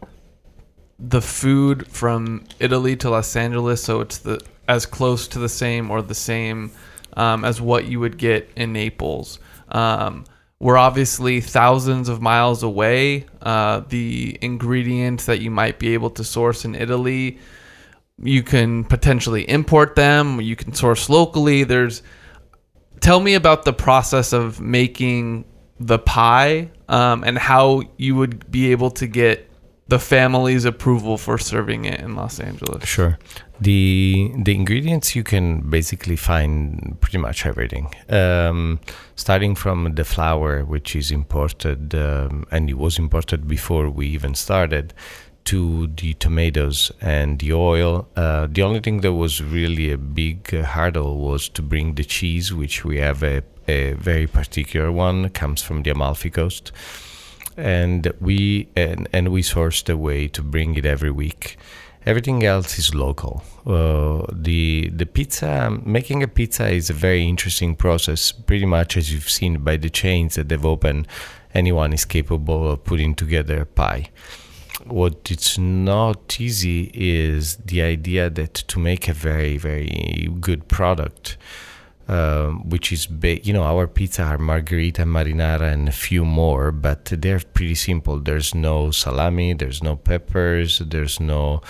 the food from Italy to Los Angeles, so it's the as close to the same or the same um, as what you would get in Naples. Um, we're obviously thousands of miles away. Uh, the ingredients that you might be able to source in Italy, you can potentially import them. You can source locally. There's tell me about the process of making the pie um, and how you would be able to get the family's approval for serving it in Los Angeles. Sure. The the ingredients you can basically find pretty much everything. Um, starting from the flour, which is imported, um, and it was imported before we even started, to the tomatoes and the oil. Uh, the only thing that was really a big hurdle was to bring the cheese, which we have a, a very particular one, comes from the Amalfi Coast and we and, and we sourced a way to bring it every week. Everything else is local. Uh, the the pizza making a pizza is a very interesting process. Pretty much as you've seen by the chains that they've opened, anyone is capable of putting together a pie. What it's not easy is the idea that to make a very very good product um, which is ba- you know our pizza are margherita marinara and a few more but they're pretty simple. There's no salami there's no peppers there's no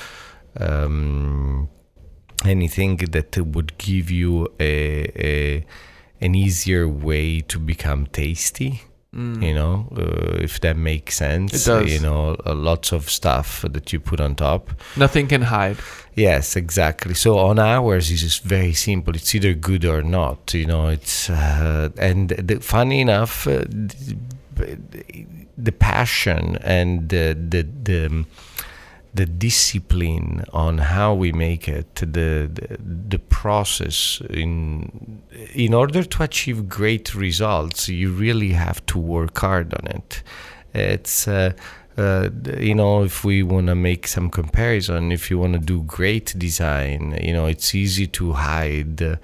um, anything that would give you a, a an easier way to become tasty You know, uh, if that makes sense. It does. You know, uh, lots of stuff that you put on top. Nothing can hide. Yes, exactly. So on ours, it's just very simple. It's either good or not. You know, it's uh, and the, funny enough, uh, the, the passion and the the the, the discipline on how we make it, the, the the process in in order to achieve great results, you really have to work hard on it. It's uh, uh, you know, if we want to make some comparison, if you want to do great design, you know, it's easy to hide uh,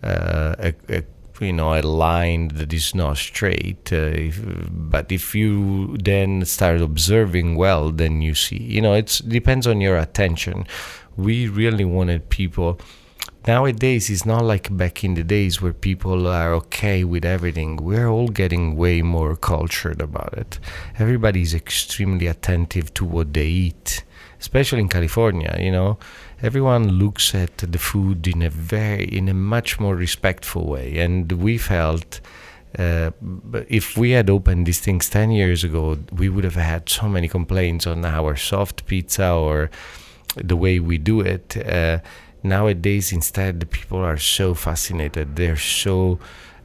a, a you know a line that is not straight. Uh, if, but if you then start observing well, then you see. You know, it depends on your attention. We really wanted people nowadays it's not like back in the days where people are okay with everything. We're all getting way more cultured about it. Everybody's extremely attentive to what they eat especially in california you know? Everyone looks at the food in a very in a much more respectful way. And we felt uh, if we had opened these things 10 years ago we would have had so many complaints on our soft pizza or the way we do it. Uh, nowadays instead the people are so fascinated. They're so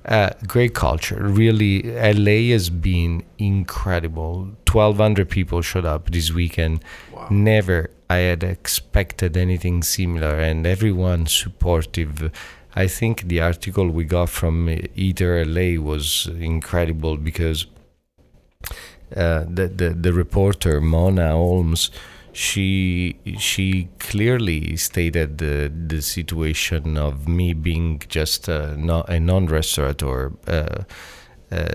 uh, great culture. Really la has been incredible. 1200 people showed up this weekend. Never i had expected anything similar and everyone supportive. I think the article we got from Eater la was incredible because uh, the, the the reporter mona holmes she she clearly stated the the situation of me being just a, a non-restaurateur uh, uh,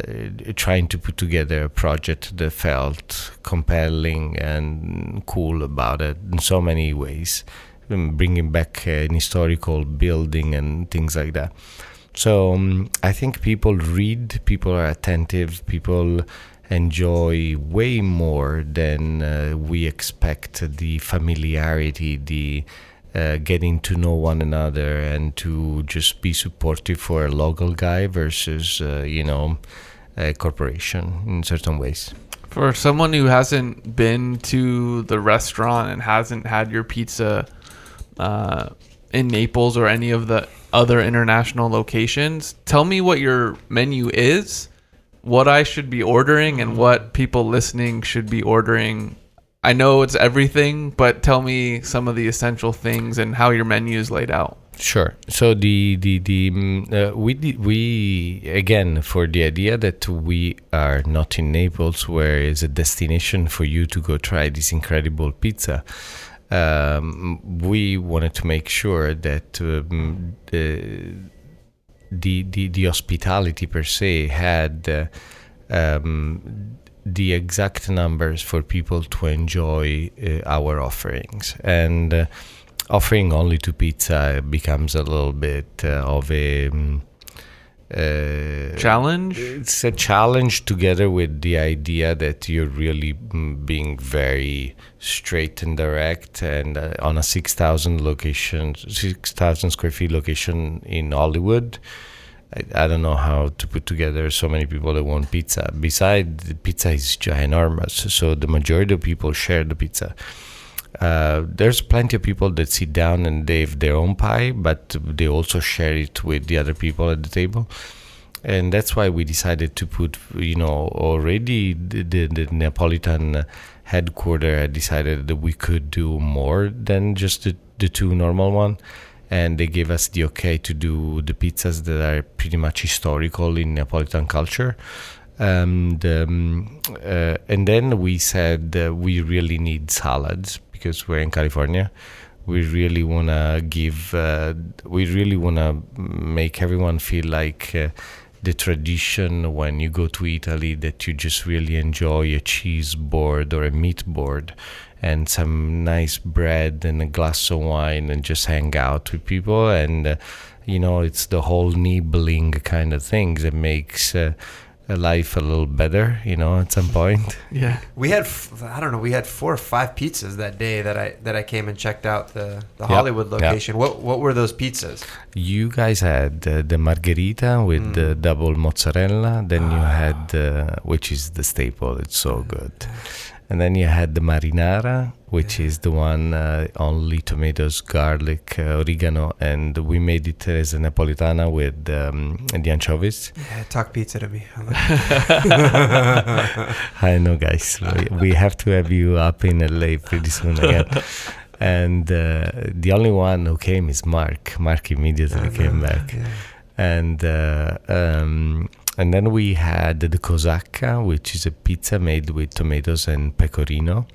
trying to put together a project that felt compelling and cool about it in so many ways um, bringing back an historical building and things like that. So um, I think people read, people are attentive, people enjoy way more than uh, we expect the familiarity, the uh, getting to know one another, and to just be supportive for a local guy versus, uh, you know, a corporation in certain ways. For someone who hasn't been to the restaurant and hasn't had your pizza uh, in Naples or any of the other international locations, tell me what your menu is what I should be ordering and what people listening should be ordering. I know it's everything, but tell me some of the essential things and how your menu is laid out. Sure. So the the the mm, uh, we we again for the idea that we are not in Naples, where is a destination for you to go try this incredible pizza. Um, we wanted to make sure that um, the the, the, the hospitality per se had uh, um, the exact numbers for people to enjoy uh, our offerings. And uh, offering only to pizza becomes a little bit uh, of a. Um, uh, challenge? it's a challenge together with the idea that you're really mm, being very straight and direct and uh, on a 6000 location 6000 square feet location in hollywood. I, I, don't know how to put together so many people that want pizza. Besides the pizza is ginormous. So the majority of people share the pizza uh, there's plenty of people that sit down and they have their own pie, but they also share it with the other people at the table. And that's why we decided to put, you know, already the, the, the Neapolitan headquarter decided that we could do more than just the, the two normal one. And they gave us the okay to do the pizzas that are pretty much historical in Neapolitan culture and um, uh, and then we said we really need salads because we're in California. We really want to give, uh, we really want to make everyone feel like uh, the tradition when you go to Italy that you just really enjoy a cheese board or a meat board and some nice bread and a glass of wine and just hang out with people. And, uh, you know, it's the whole nibbling kind of thing that makes. Uh, life a little better, you know, at some point. Yeah. We had f- I don't know. We had four or five pizzas that day that I that I came and checked out the the Yep, Hollywood yep. location. What what were those pizzas? You guys had uh, the margherita with the double mozzarella. Then you had, uh, which is the staple. It's so good. And then you had the marinara, which is the one uh, only tomatoes, garlic, uh, oregano, and we made it as a napolitana with um, the anchovies. Yeah, talk pizza to me. I know, guys. We, we have to have you up in LA pretty soon again. And uh, the only one who came is Mark. Mark immediately came back. And uh, um, and then we had the Cosacca, which is a pizza made with tomatoes and pecorino.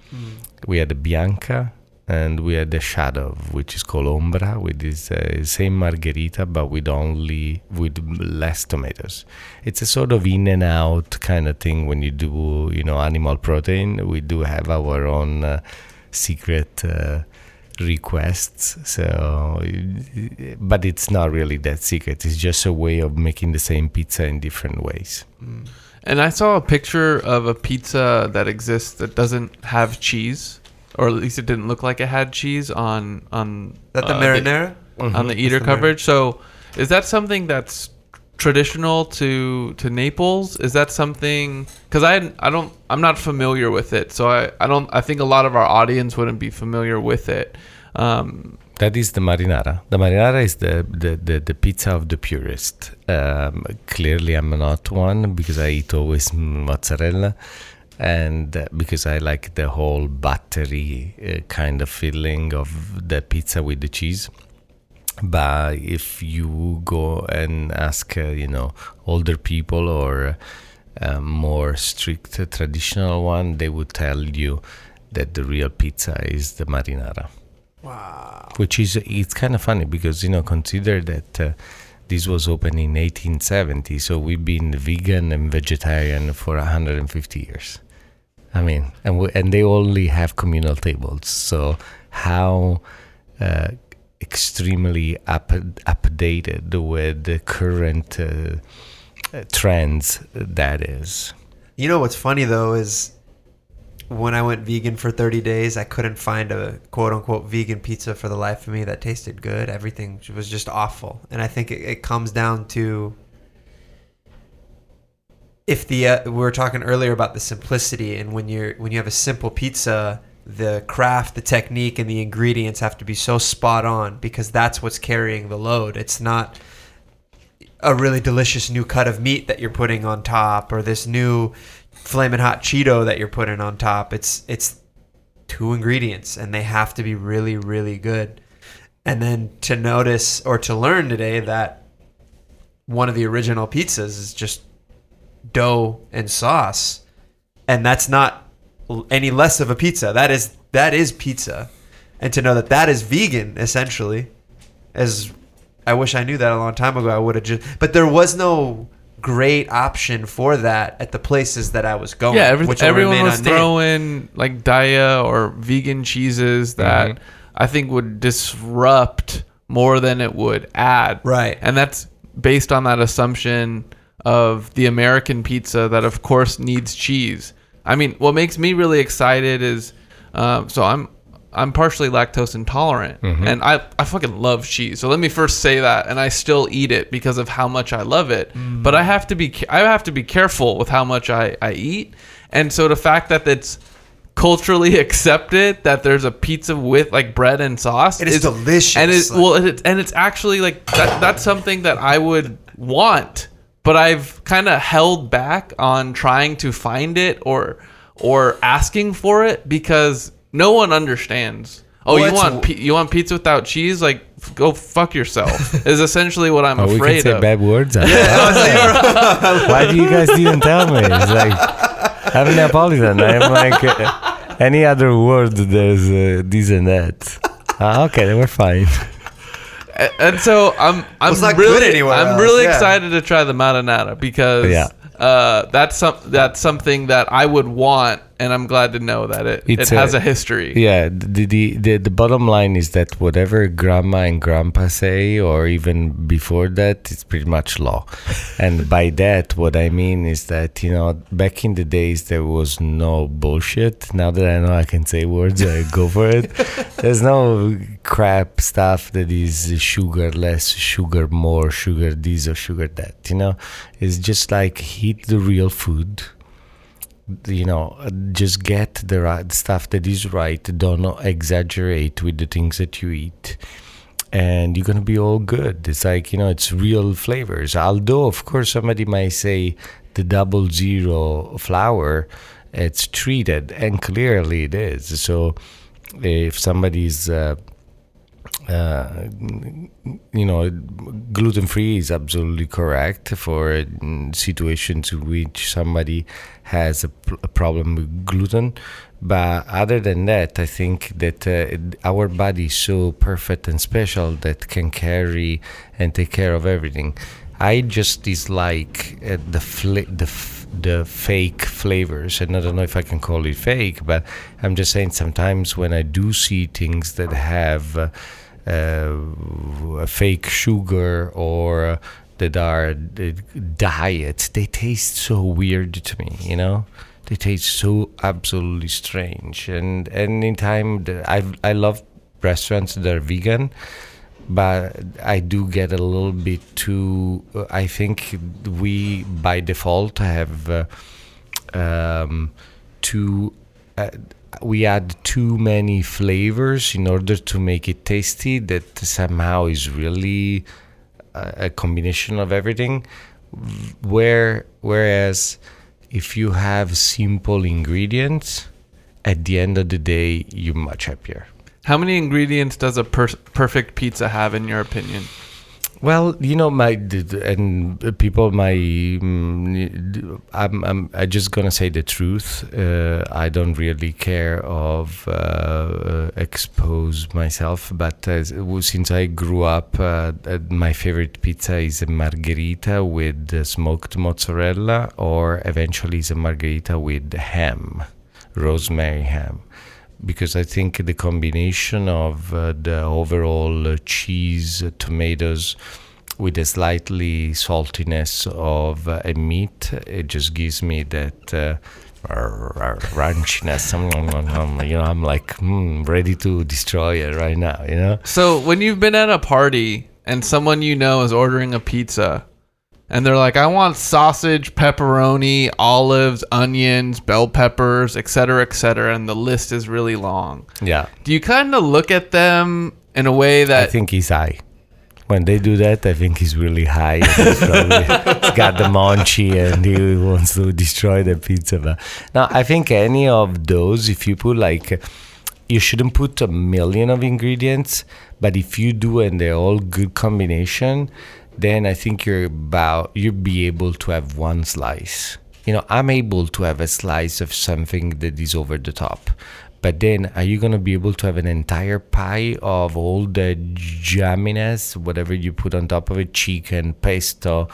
We had Bianca, and we had the Shadow, which is called Ombra, with this uh, same margherita, but with only with less tomatoes. It's a sort of in and out kind of thing when you do, you know, animal protein. We do have our own uh, secret. Uh, requests so but it's not really that secret it's just a way of making the same pizza in different ways And I saw a picture of a pizza that exists that doesn't have cheese, or at least it didn't look like it had cheese on on that the uh, marinara? on the eater the coverage. So, is that something that's traditional to to Naples? Is that something? Because I I don't I'm not familiar with it, so I I don't I think a lot of our audience wouldn't be familiar with it. Um, That is the marinara. The marinara is the the, the, the pizza of the purist. Um, clearly, I'm not one because I eat always mozzarella, and uh, because I like the whole buttery uh, kind of feeling of the pizza with the cheese. But if you go and ask, uh, you know, older people or uh, more strict uh, traditional one, they would tell you that the real pizza is the marinara Wow. which is it's kind of funny because you know consider that uh, this was opened in 1870 so we've been vegan and vegetarian for 150 years i mean and we, and they only have communal tables so how uh, extremely up, updated with the current uh, uh, trends that is You know what's funny though is when I went vegan for 30 days, I couldn't find a quote unquote vegan pizza for the life of me that tasted good. Everything was just awful. And I think it, it comes down to if the uh, we were talking earlier about the simplicity and when you're when you have a simple pizza, the craft, the technique and the ingredients have to be so spot on because that's what's carrying the load. It's not a really delicious new cut of meat that you're putting on top or this new flaming hot Cheeto that you're putting on top. It's it's two ingredients and they have to be really really good. And then to notice or to learn today that one of the original pizzas is just dough and sauce and that's not any less of a pizza. That is that is pizza. And to know that that is vegan essentially as I wish I knew that a long time ago. I would have just but there was no great option for that at the places that I was going. yeah, every, which everyone remain was unnamed. throwing like Daiya or vegan cheeses that I think would disrupt more than it would add. Right. And that's based on that assumption of the American pizza that, of course, needs cheese. I mean, what makes me really excited is um, so I'm. I'm partially lactose intolerant, mm-hmm. and I, I fucking love cheese. So let me first say that, and I still eat it because of how much I love it. Mm. But I have to be I have to be careful with how much I, I eat, and so the fact that it's culturally accepted that there's a pizza with like bread and sauce It is delicious. and it Like- well it, and it's actually like that, that's something that I would want but I've kind of held back on trying to find it or or asking for it because no one understands. Oh Well, you it's- want pi- you want pizza without cheese? Like f- go fuck yourself is essentially what I'm oh, we can afraid say of. bad words why do you guys didn't tell me? It's like I'm Neapolitan. I'm like uh, any other word there's uh, this and that. Ah, okay then we're fine. A- and so I'm I'm it's not really good anywhere I'm else, really yeah. excited to try the marinara because Yeah. uh, that's some that's something that I would want and I'm glad to know that it, it has a- a history. Yeah, the, the the the bottom line is that whatever grandma and grandpa say, or even before that, it's pretty much law. And by that, what I mean is that you know, back in the days, there was no bullshit. Now that I know I can say words, I go for it. There's no crap stuff that is sugar less, sugar more, sugar this or sugar that. You know, it's just like eat the real food you know just get the right stuff that is right. Don't exaggerate with the things that you eat. And you're gonna be all good. It's like you know it's real flavors. Although of course somebody might say the double zero flour it's treated and clearly it is. So if somebody's uh, uh, you know, gluten free is absolutely correct for situations in which somebody has a problem with gluten. But other than that, I think that uh, our body is so perfect and special that can carry and take care of everything. I just dislike uh, the fla- the f- the fake flavors, and I don't know if I can call it fake, but I'm just saying sometimes when I do see things that have uh, a fake sugar or that are uh, diets, they taste so weird to me, you know. They taste so absolutely strange, and anytime I I love restaurants that are vegan, but I do get a little bit too. uh, I think we by default have uh, um, too. Uh, we add too many flavors in order to make it tasty. That somehow is really a, combination of everything. Where whereas if you have simple ingredients, at the end of the day, you're much happier. How many ingredients does a per- perfect pizza have, in your opinion? Well, you know, my and people, my mm, I'm I'm I just gonna say the truth. Uh, I don't really care of uh, uh, expose myself, but as, since I grew up, uh, uh, my favorite pizza is a margherita with smoked mozzarella, or eventually is a margherita with ham, rosemary ham because I think the combination of uh, the overall uh, cheese, uh, tomatoes, with the slightly saltiness of uh, a meat, it just gives me that uh, crunchiness. you know, I'm like mm, ready to destroy it right now. You know. So when you've been at a party and someone you know is ordering a pizza, and they're like, "I want sausage, pepperoni, olives, onions, bell peppers, etc., etc., and the list is really long. Yeah. Do you kind of look at them in a way that. I think he's high. When they do that, I think he's really high. He's, probably, he's got the munchie and he wants to destroy the pizza. But now, I think any of those, if you put like, you shouldn't put a million of ingredients, but if you do and they're all good combination, then I think you're about you'll be able to have one slice. You know, I'm able to have a slice of something that is over the top. But then, are you gonna be able to have an entire pie of all the jamminess, whatever you put on top of it, chicken, pesto,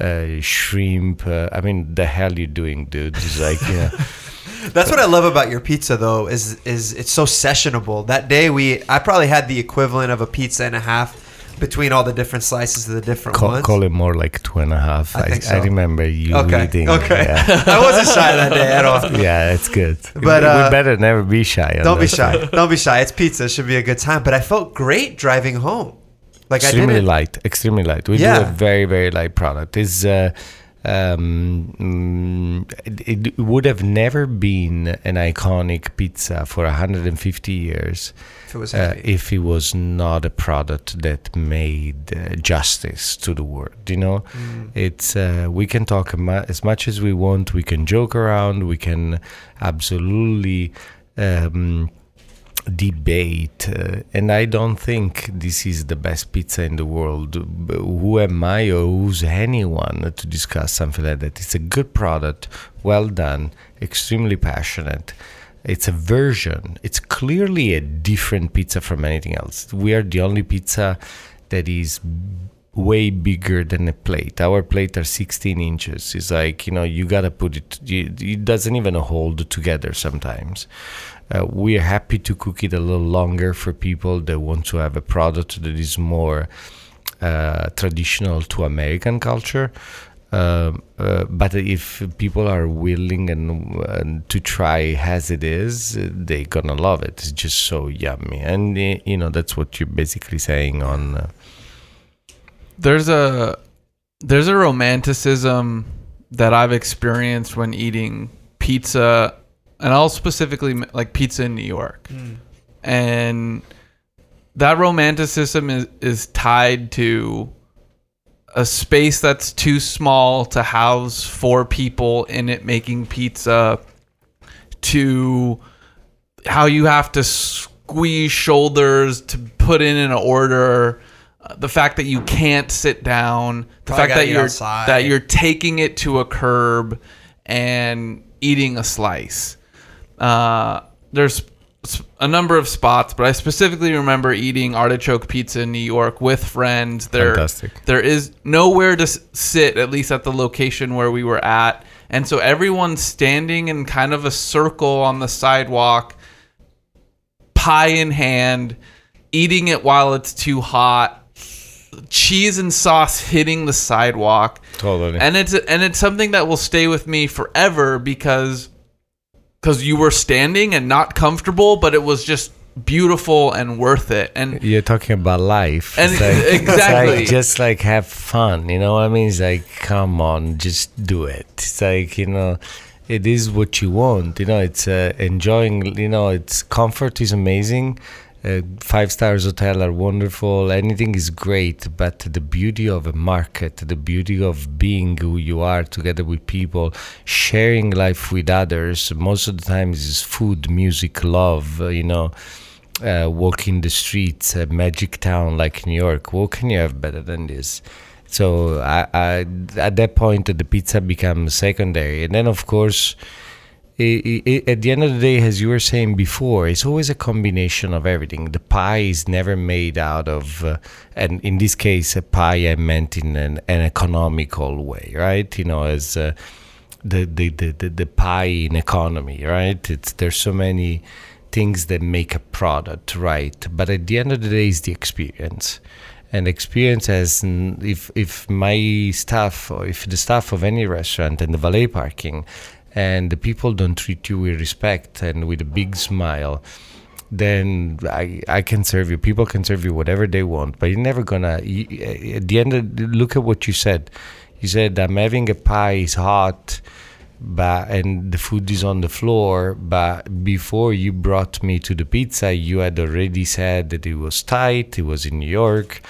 uh, shrimp? Uh, I mean, the hell you're doing, dude? It's like, That's what I love about your pizza, though, is is it's so sessionable. That day we, I probably had the equivalent of a pizza and a half between all the different slices of the different call, ones. call it more like two and a half. I I, think I remember you okay, eating. okay. Yeah. I wasn't shy that day at all. yeah, it's good. But, we uh, better never be shy. Don't be shy. Don't be shy. It's pizza. It should be a good time. But I felt great driving home. Like I extremely didn't. light extremely light we do a very very light product it's uh, um, mm, it, it would have never been an iconic pizza for 150 years If it was uh, if it was not a product that made uh, justice to the world. you know? It's uh, we can talk as much as we want. We can joke around. We can absolutely um, debate uh, and i don't think this is the best pizza in the world. Who am i or who's anyone to discuss something like that? It's a good product well done extremely passionate. It's a version. It's clearly a different pizza from anything else. We are the only pizza that is way bigger than a plate. Our plate are 16 inches. It's like you know you gotta put it. It doesn't even hold together sometimes. Uh, we are happy to cook it a little longer for people that want to have a product that is more uh, traditional to American culture. Um, uh, but if people are willing and, and to try as it is, uh, they're gonna love it. It's just so yummy, and uh, you know that's what you're basically saying on. There's a there's a romanticism that I've experienced when eating pizza, and I'll specifically like pizza in New York, hmm. and that romanticism is is tied to a space that's too small to house four people in it making pizza to how you have to squeeze shoulders to put in an order uh, the fact that you can't sit down the Probably fact that you're outside. that you're taking it to a curb and eating a slice uh, there's a number of spots but i specifically remember eating artichoke pizza in new york with friends there Fantastic. there is nowhere to sit at least at the location where we were at and so everyone's standing in kind of a circle on the sidewalk pie in hand eating it while it's too hot cheese and sauce hitting the sidewalk Totally. and it's and it's something that will stay with me forever because because you were standing and not comfortable but it was just beautiful and worth it and You're talking about life. And It's like- exactly. like just like have fun. You know what I mean? It's like, come on, just do it. It's like, you know, it is what you want. You know, it's uh, enjoying, you know, it's comfort is amazing. Uh, five stars hotel are wonderful. Anything is great, but the beauty of a market, the beauty of being who you are together with people, sharing life with others. Most of the times is food, music, love. Uh, you know, uh, walking the streets, a magic town like New York. What can you have better than this? So I, I, at that point, the pizza becomes secondary, and then of course, i i at the end of the day, as you were saying before, it's always a combination of everything. The pie is never made out of, uh, and in this case, a pie I meant in an, an economical way, right? You know, as uh, the, the, the, the, the pie in economy, right? It's there's so many things that make a product, right? But at the end of the day, it's the experience. And experience as if if my staff or if the staff of any restaurant and the valet parking and the people don't treat you with respect and with a big smile, then I, I can serve you. People can serve you whatever they want, but you're never gonna. You, at the end, of, look at what you said. You said I'm having a pie. It's hot, but and the food is on the floor. But before you brought me to the pizza, you had already said that it was tight. It was in New York,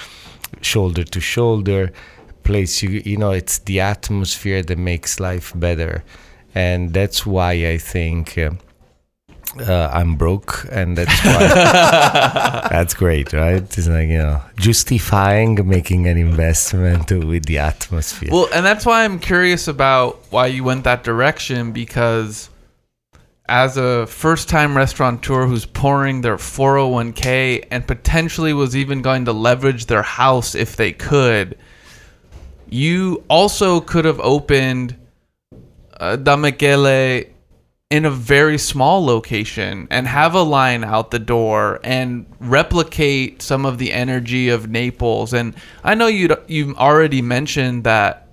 shoulder to shoulder. Place you you know it's the atmosphere that makes life better, and that's why I think. Uh, uh, I'm broke, and that's why. that's great, right? It's like you know, justifying making an investment with the atmosphere. Well, and that's why I'm curious about why you went that direction because as a first-time restaurateur who's pouring their 401k and potentially was even going to leverage their house if they could, you also could have opened uh, Da Michele in a very small location and have a line out the door and replicate some of the energy of Naples. And I know you you've already mentioned that.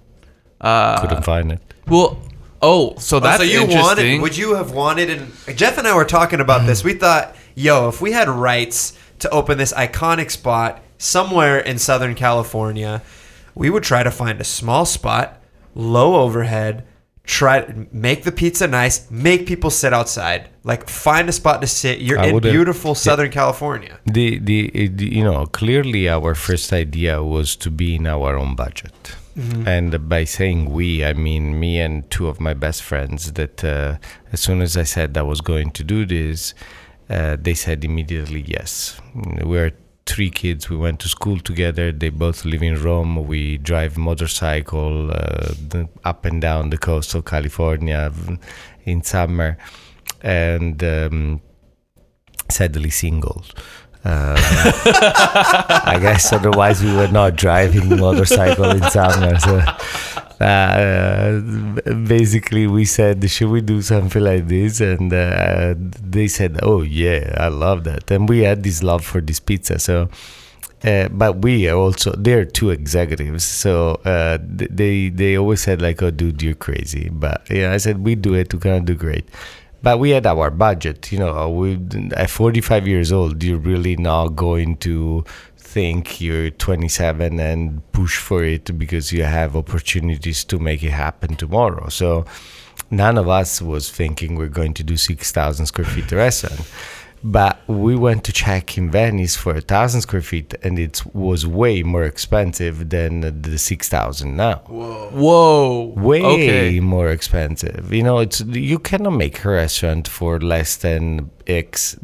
Uh, Couldn't find it. well, oh, so that's so you interesting. wanted? Would you have wanted? And Jeff and I were talking about this. We thought, yo, if we had rights to open this iconic spot somewhere in Southern California, we would try to find a small spot, low overhead. Try make the pizza nice. Make people sit outside. Like find a spot to sit. You're I in beautiful Southern California. The, the the you know clearly our first idea was to be in our own budget. And by saying we, I mean me and two of my best friends. That uh, as soon as I said I was going to do this, uh, they said immediately yes. We're three kids. We went to school together. They both live in Rome. We drive motorcycle uh, up and down the coast of California in summer, and. Um, sadly single. Uh, I guess otherwise we were not driving motorcycle in summer. So uh, basically, we said, "Should we do something like this?" And uh, they said, "Oh yeah, I love that." And we had this love for this pizza. So, uh, but we are also they're two executives, so uh, they they always said like, "Oh, dude, you're crazy." But yeah, I said we do it. We gonna do great. But we had our budget, you know. We at 45 years old, you're really not going to think you're 27 and push for it because you have opportunities to make it happen tomorrow. So none of us was thinking we're going to do 6,000 square feet restaurant. But we went to check in Venice for a thousand square feet, and it was way more expensive than the six thousand now Whoa. Whoa! way Okay. more expensive. You know, it's you cannot make a restaurant for less than X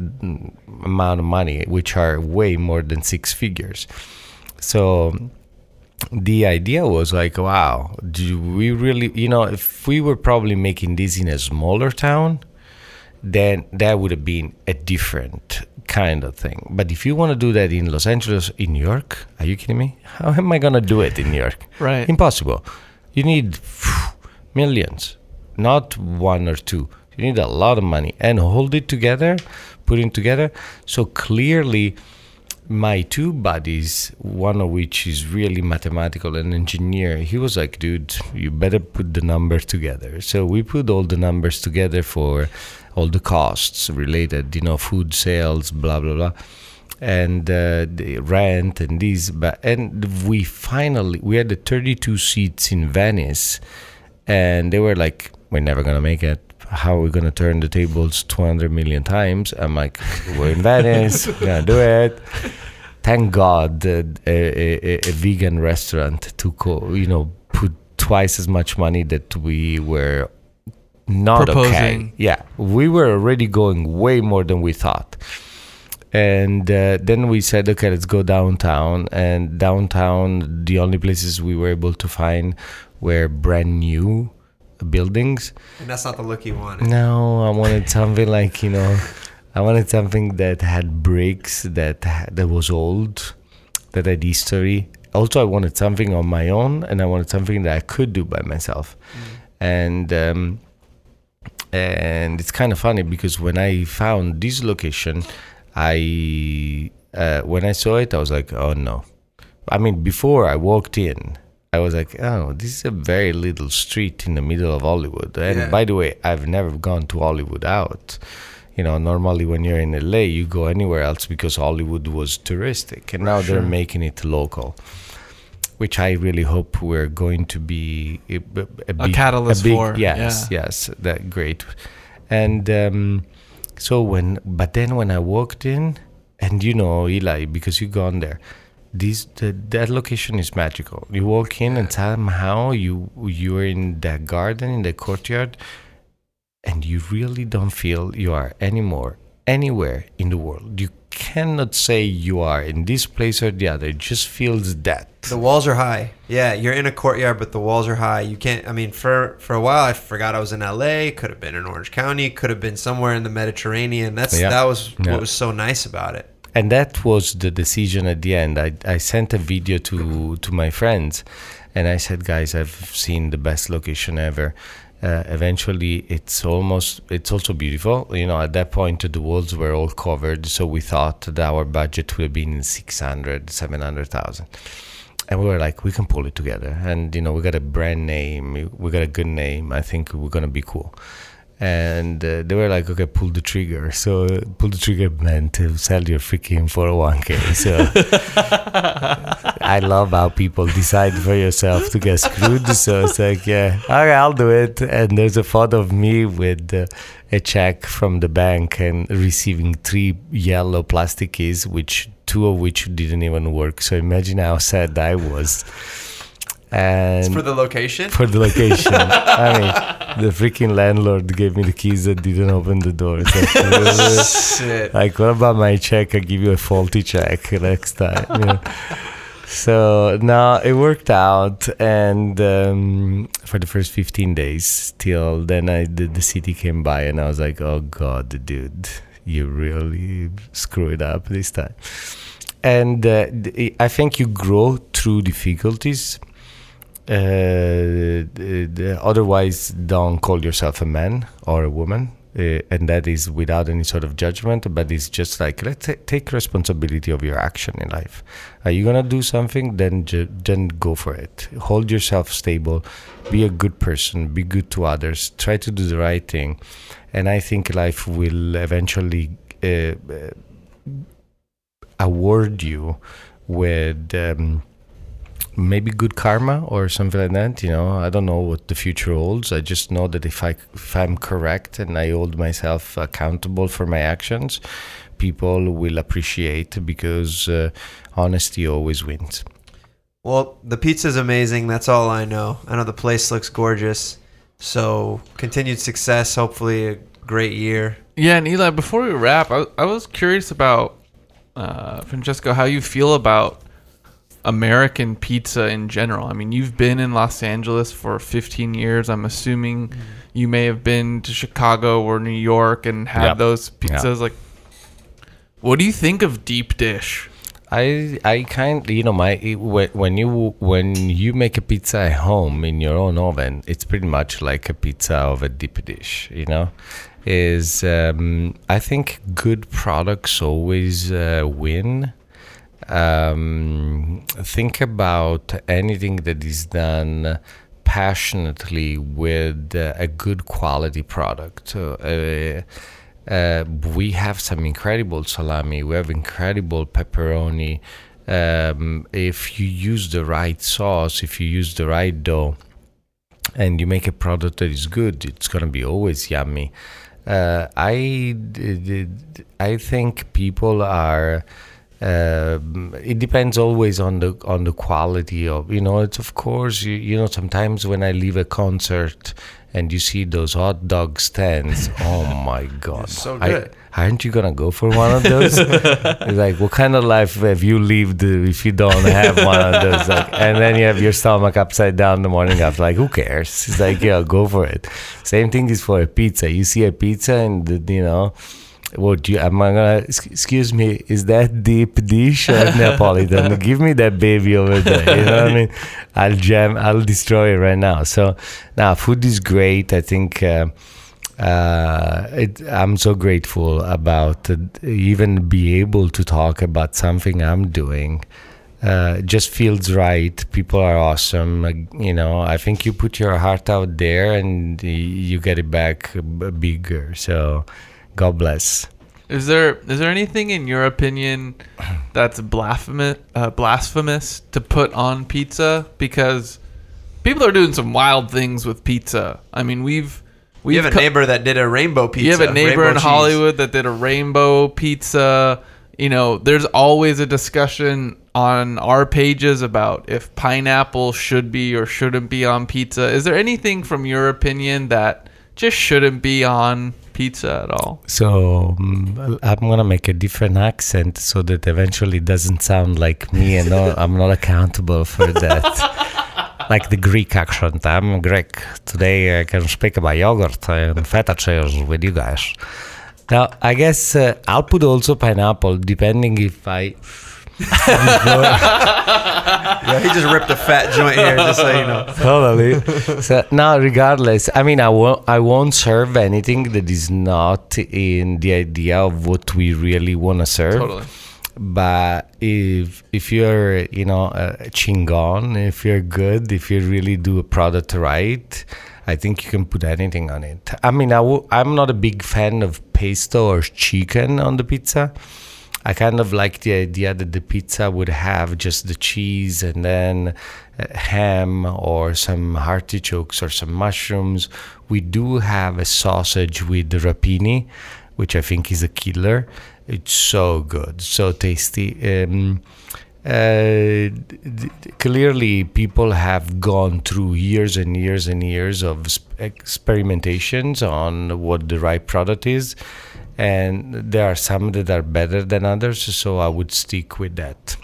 amount of money, which are way more than six figures. So the idea was like, wow, do we really? You know, if we were probably making this in a smaller town, then that would have been a different kind of thing. But if you want to do that in Los Angeles, in New York, are you kidding me? How am I gonna do it in New York? Right. Impossible. You need phew, millions, not one or two. You need a lot of money and hold it together, put it together. So clearly, my two buddies, one of which is really mathematical and engineer, he was like, dude, you better put the numbers together. So we put all the numbers together for all the costs related, you know, food sales, blah, blah, blah. And uh, the rent and these, but and we finally we had the 32 seats in Venice, and they were like, "We're never gonna make it. How are we gonna turn the tables 200 million times?" I'm like, "We're in Venice. We're gonna do it." Thank God a, a, a vegan restaurant took, you know, put twice as much money that we were not okay. Yeah, we were already going way more than we thought. And uh, then we said, okay, let's go downtown. And downtown, the only places we were able to find were brand new buildings. And that's not the look you wanted. No, I wanted something like you know, I wanted something that had bricks that that was old, that had history. Also, I wanted something on my own, and I wanted something that I could do by myself. And um, and it's kind of funny because when I found this location, I uh, when I saw it, I was like, oh no. I mean, before I walked in, I was like, oh, this is a very little street in the middle of Hollywood. And Yeah. by the way, I've never gone to Hollywood out. You know, normally when you're in LA, you go anywhere else because Hollywood was touristic, and now they're making it local. Which I really hope we're going to be a, a, big- catalyst big- for, Yes, yes, that great. And um, so when, but then when I walked in, and you know, Elie, because you've gone there, this the, that location is magical. You walk in and somehow you you're in that garden in the courtyard, and you really don't feel you are anymore anywhere in the world. You cannot say you are in this place or the other. It just feels that. The walls are high. Yeah, you're in a courtyard, but the walls are high. You can't. I mean, for for a while, I forgot I was in L.A. Could have been in Orange County. Could have been somewhere in the Mediterranean. That's Yeah. that was Yeah. what was so nice about it. and that was the decision at the end I, I sent a video to to my friends and i said guys i've seen the best location ever uh, eventually it's almost it's also beautiful. You know at that point the walls were all covered so we thought that our budget would have been 600 700000 and we were like we can pull it together. And you know we got a brand name we- got a good name. I think we're gonna be cool and uh, they were like okay pull the trigger. So pull the trigger meant to sell your freaking 401k so i love how people decide for yourself to get screwed. So it's like yeah okay i'll do it. And there's a photo of me with uh, a check from the bank and receiving three yellow plastic keys which two of which didn't even work. So imagine how sad i was and For the location. for the location. I mean, the freaking landlord gave me the keys that didn't open the door. It's like, really? Shit. like, what about my check? I give you a faulty check next time. you know? So now it worked out, and um, for the first 15 days, till then, I the, the city came by, and I was like, "Oh God, dude, you really screw it up this time. And uh, I think you grow through difficulties. Uh, the- otherwise, don't call yourself a man or a woman. Uh, and that is without any sort of judgment, but it's just like let's ta- take responsibility of your action in life. Are you gonna do something? Then ju- then go for it. Hold yourself stable. Be a good person. Be good to others. Try to do the right thing, and I think life will eventually uh, uh, award you with. Um, maybe good karma or something like that you know i don't know what the future holds i just know that if i if i'm correct and i hold myself accountable for my actions people will appreciate because uh, honesty always wins Well, the pizza's amazing. That's all I know. I know the place looks gorgeous. So continued success. Hopefully a great year. Yeah, and Elie, before we wrap, I, I was curious about uh, Francesco, how you feel about American pizza in general. I mean, you've been in Los Angeles for 15 years. I'm assuming you may have been to Chicago or New York and had Yep. those pizzas. Like, what do you think of deep dish? I I kind you know my when when you when you make a pizza at home in your own oven, it's pretty much like a pizza of a deep dish. You know, is um, I think good products always uh, win. Um, think about anything that is done passionately with uh, a good quality product. Uh, uh, we have some incredible salami. We have incredible pepperoni. Um, if you use the right sauce, if you use the right dough, and you make a product that is good, it's gonna be always yummy. Uh, I I think people are. Um, it depends always on the on the quality of you know. It's of course you, you know sometimes when I leave a concert and you see those hot dog stands, oh my god! so I- good. aren't you gonna go for one of those? It's like, what kind of life have you lived if you don't have one of those? Like, and then you have your stomach upside down the morning after. Like, who cares? It's like, yeah, go for it. Same thing is for a pizza. You see a pizza, and you know, what you? Am I gonna? Excuse me, is that deep dish or Neapolitan? Give me that baby over there. You know what I mean? I'll jam. I'll destroy it right now. So now, food is great. I think. Uh, uh, it, I'm so grateful about uh, even be able to talk about something I'm doing. Uh, it just feels right. People are awesome. You know, I think you put your heart out there and you get it back b- bigger. So, God bless. Is there is there anything in your opinion that's blasphemous uh, blasphemous to put on pizza? Because people are doing some wild things with pizza. I mean, we've we have a neighbor that did a rainbow pizza. You have a neighbor rainbow in cheese. Hollywood that did a rainbow pizza. You know, there's always a discussion on our pages about if pineapple should be or shouldn't be on pizza. Is there anything from your opinion that just shouldn't be on pizza at all? So um, I'm gonna make a different accent so that eventually it doesn't sound like me, and no, I'm not accountable for that. like the Greek accent. I'm Greek. Today I can speak about yogurt and feta cheese with you guys. Now I guess uh, I'll put also pineapple, depending if I. Yeah, he just ripped a fat joint here, just so you know. totally. So now, regardless, I mean, I won't, I won't serve anything that is not in the idea of what we really want to serve. Totally. But if if you're, you know, uh, a chingon, if you're good, if you really do a product right, I think you can put anything on it. I mean, I w- I'm not a big fan of pesto or chicken on the pizza. I kind of like the idea that the pizza would have just the cheese and then uh, ham or some artichokes or some mushrooms. We do have a sausage with rapini, which I think is a killer. It's so good, so tasty. Um, uh, clearly, people have gone through years and years and years of experimentations on what the right product is, and there are some that are better than others. So I would stick with that.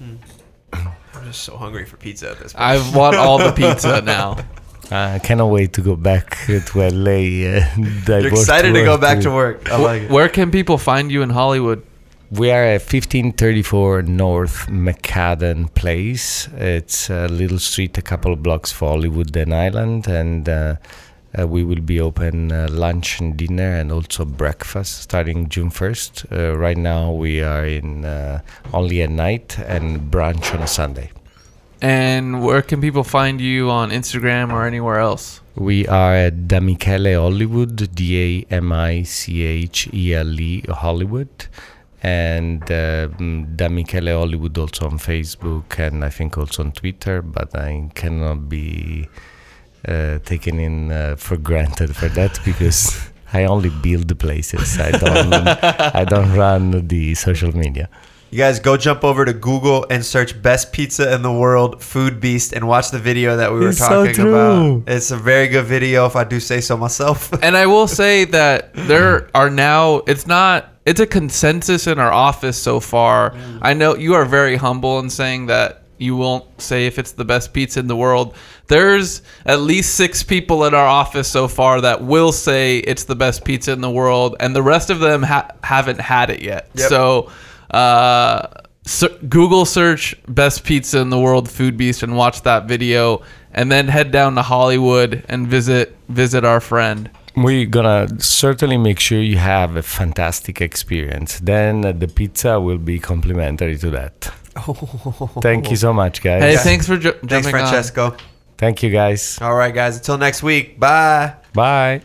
I'm just so hungry for pizza at this point. I want all the pizza now. I cannot wait to go back to LA. Uh, You're excited to go back to work. I like it. Where can people find you in Hollywood? We are at 1534 North McCadden Place. It's a little street a couple of blocks from Hollywood and Highland, and uh, uh, we will be open uh, lunch and dinner and also breakfast starting June 1st. Uh, right now we are in uh, only at night and brunch on a Sunday. And where can people find you on Instagram or anywhere else? We are at Damichele Hollywood, D A M I C H E L E Hollywood, and uh, Damichele Hollywood also on Facebook and I think also on Twitter, but I cannot be uh, taken in uh, for granted for that because I only build the places. I don't. I don't run the social media. You guys go jump over to Google and search best pizza in the world, Foodbeast, and watch the video that we were It's so talking true. about. It's a very good video, if I do say so myself. And I will say that there are now, it's not, it's a consensus in our office so far. I know you are very humble in saying that you won't say if it's the best pizza in the world. There's at least six people in our office so far that will say it's the best pizza in the world, and the rest of them ha- haven't had it yet. Yep. So, uh, ser- Google search best pizza in the world Foodbeast and watch that video and then head down to Hollywood and visit visit our friend. We're gonna certainly make sure you have a fantastic experience. Then uh, the pizza will be complimentary to that. Thank you so much, guys. Hey, thanks for ju- Thanks, jumping on. Francesco. Thank you, guys. All right, guys. Until next week. Bye. Bye.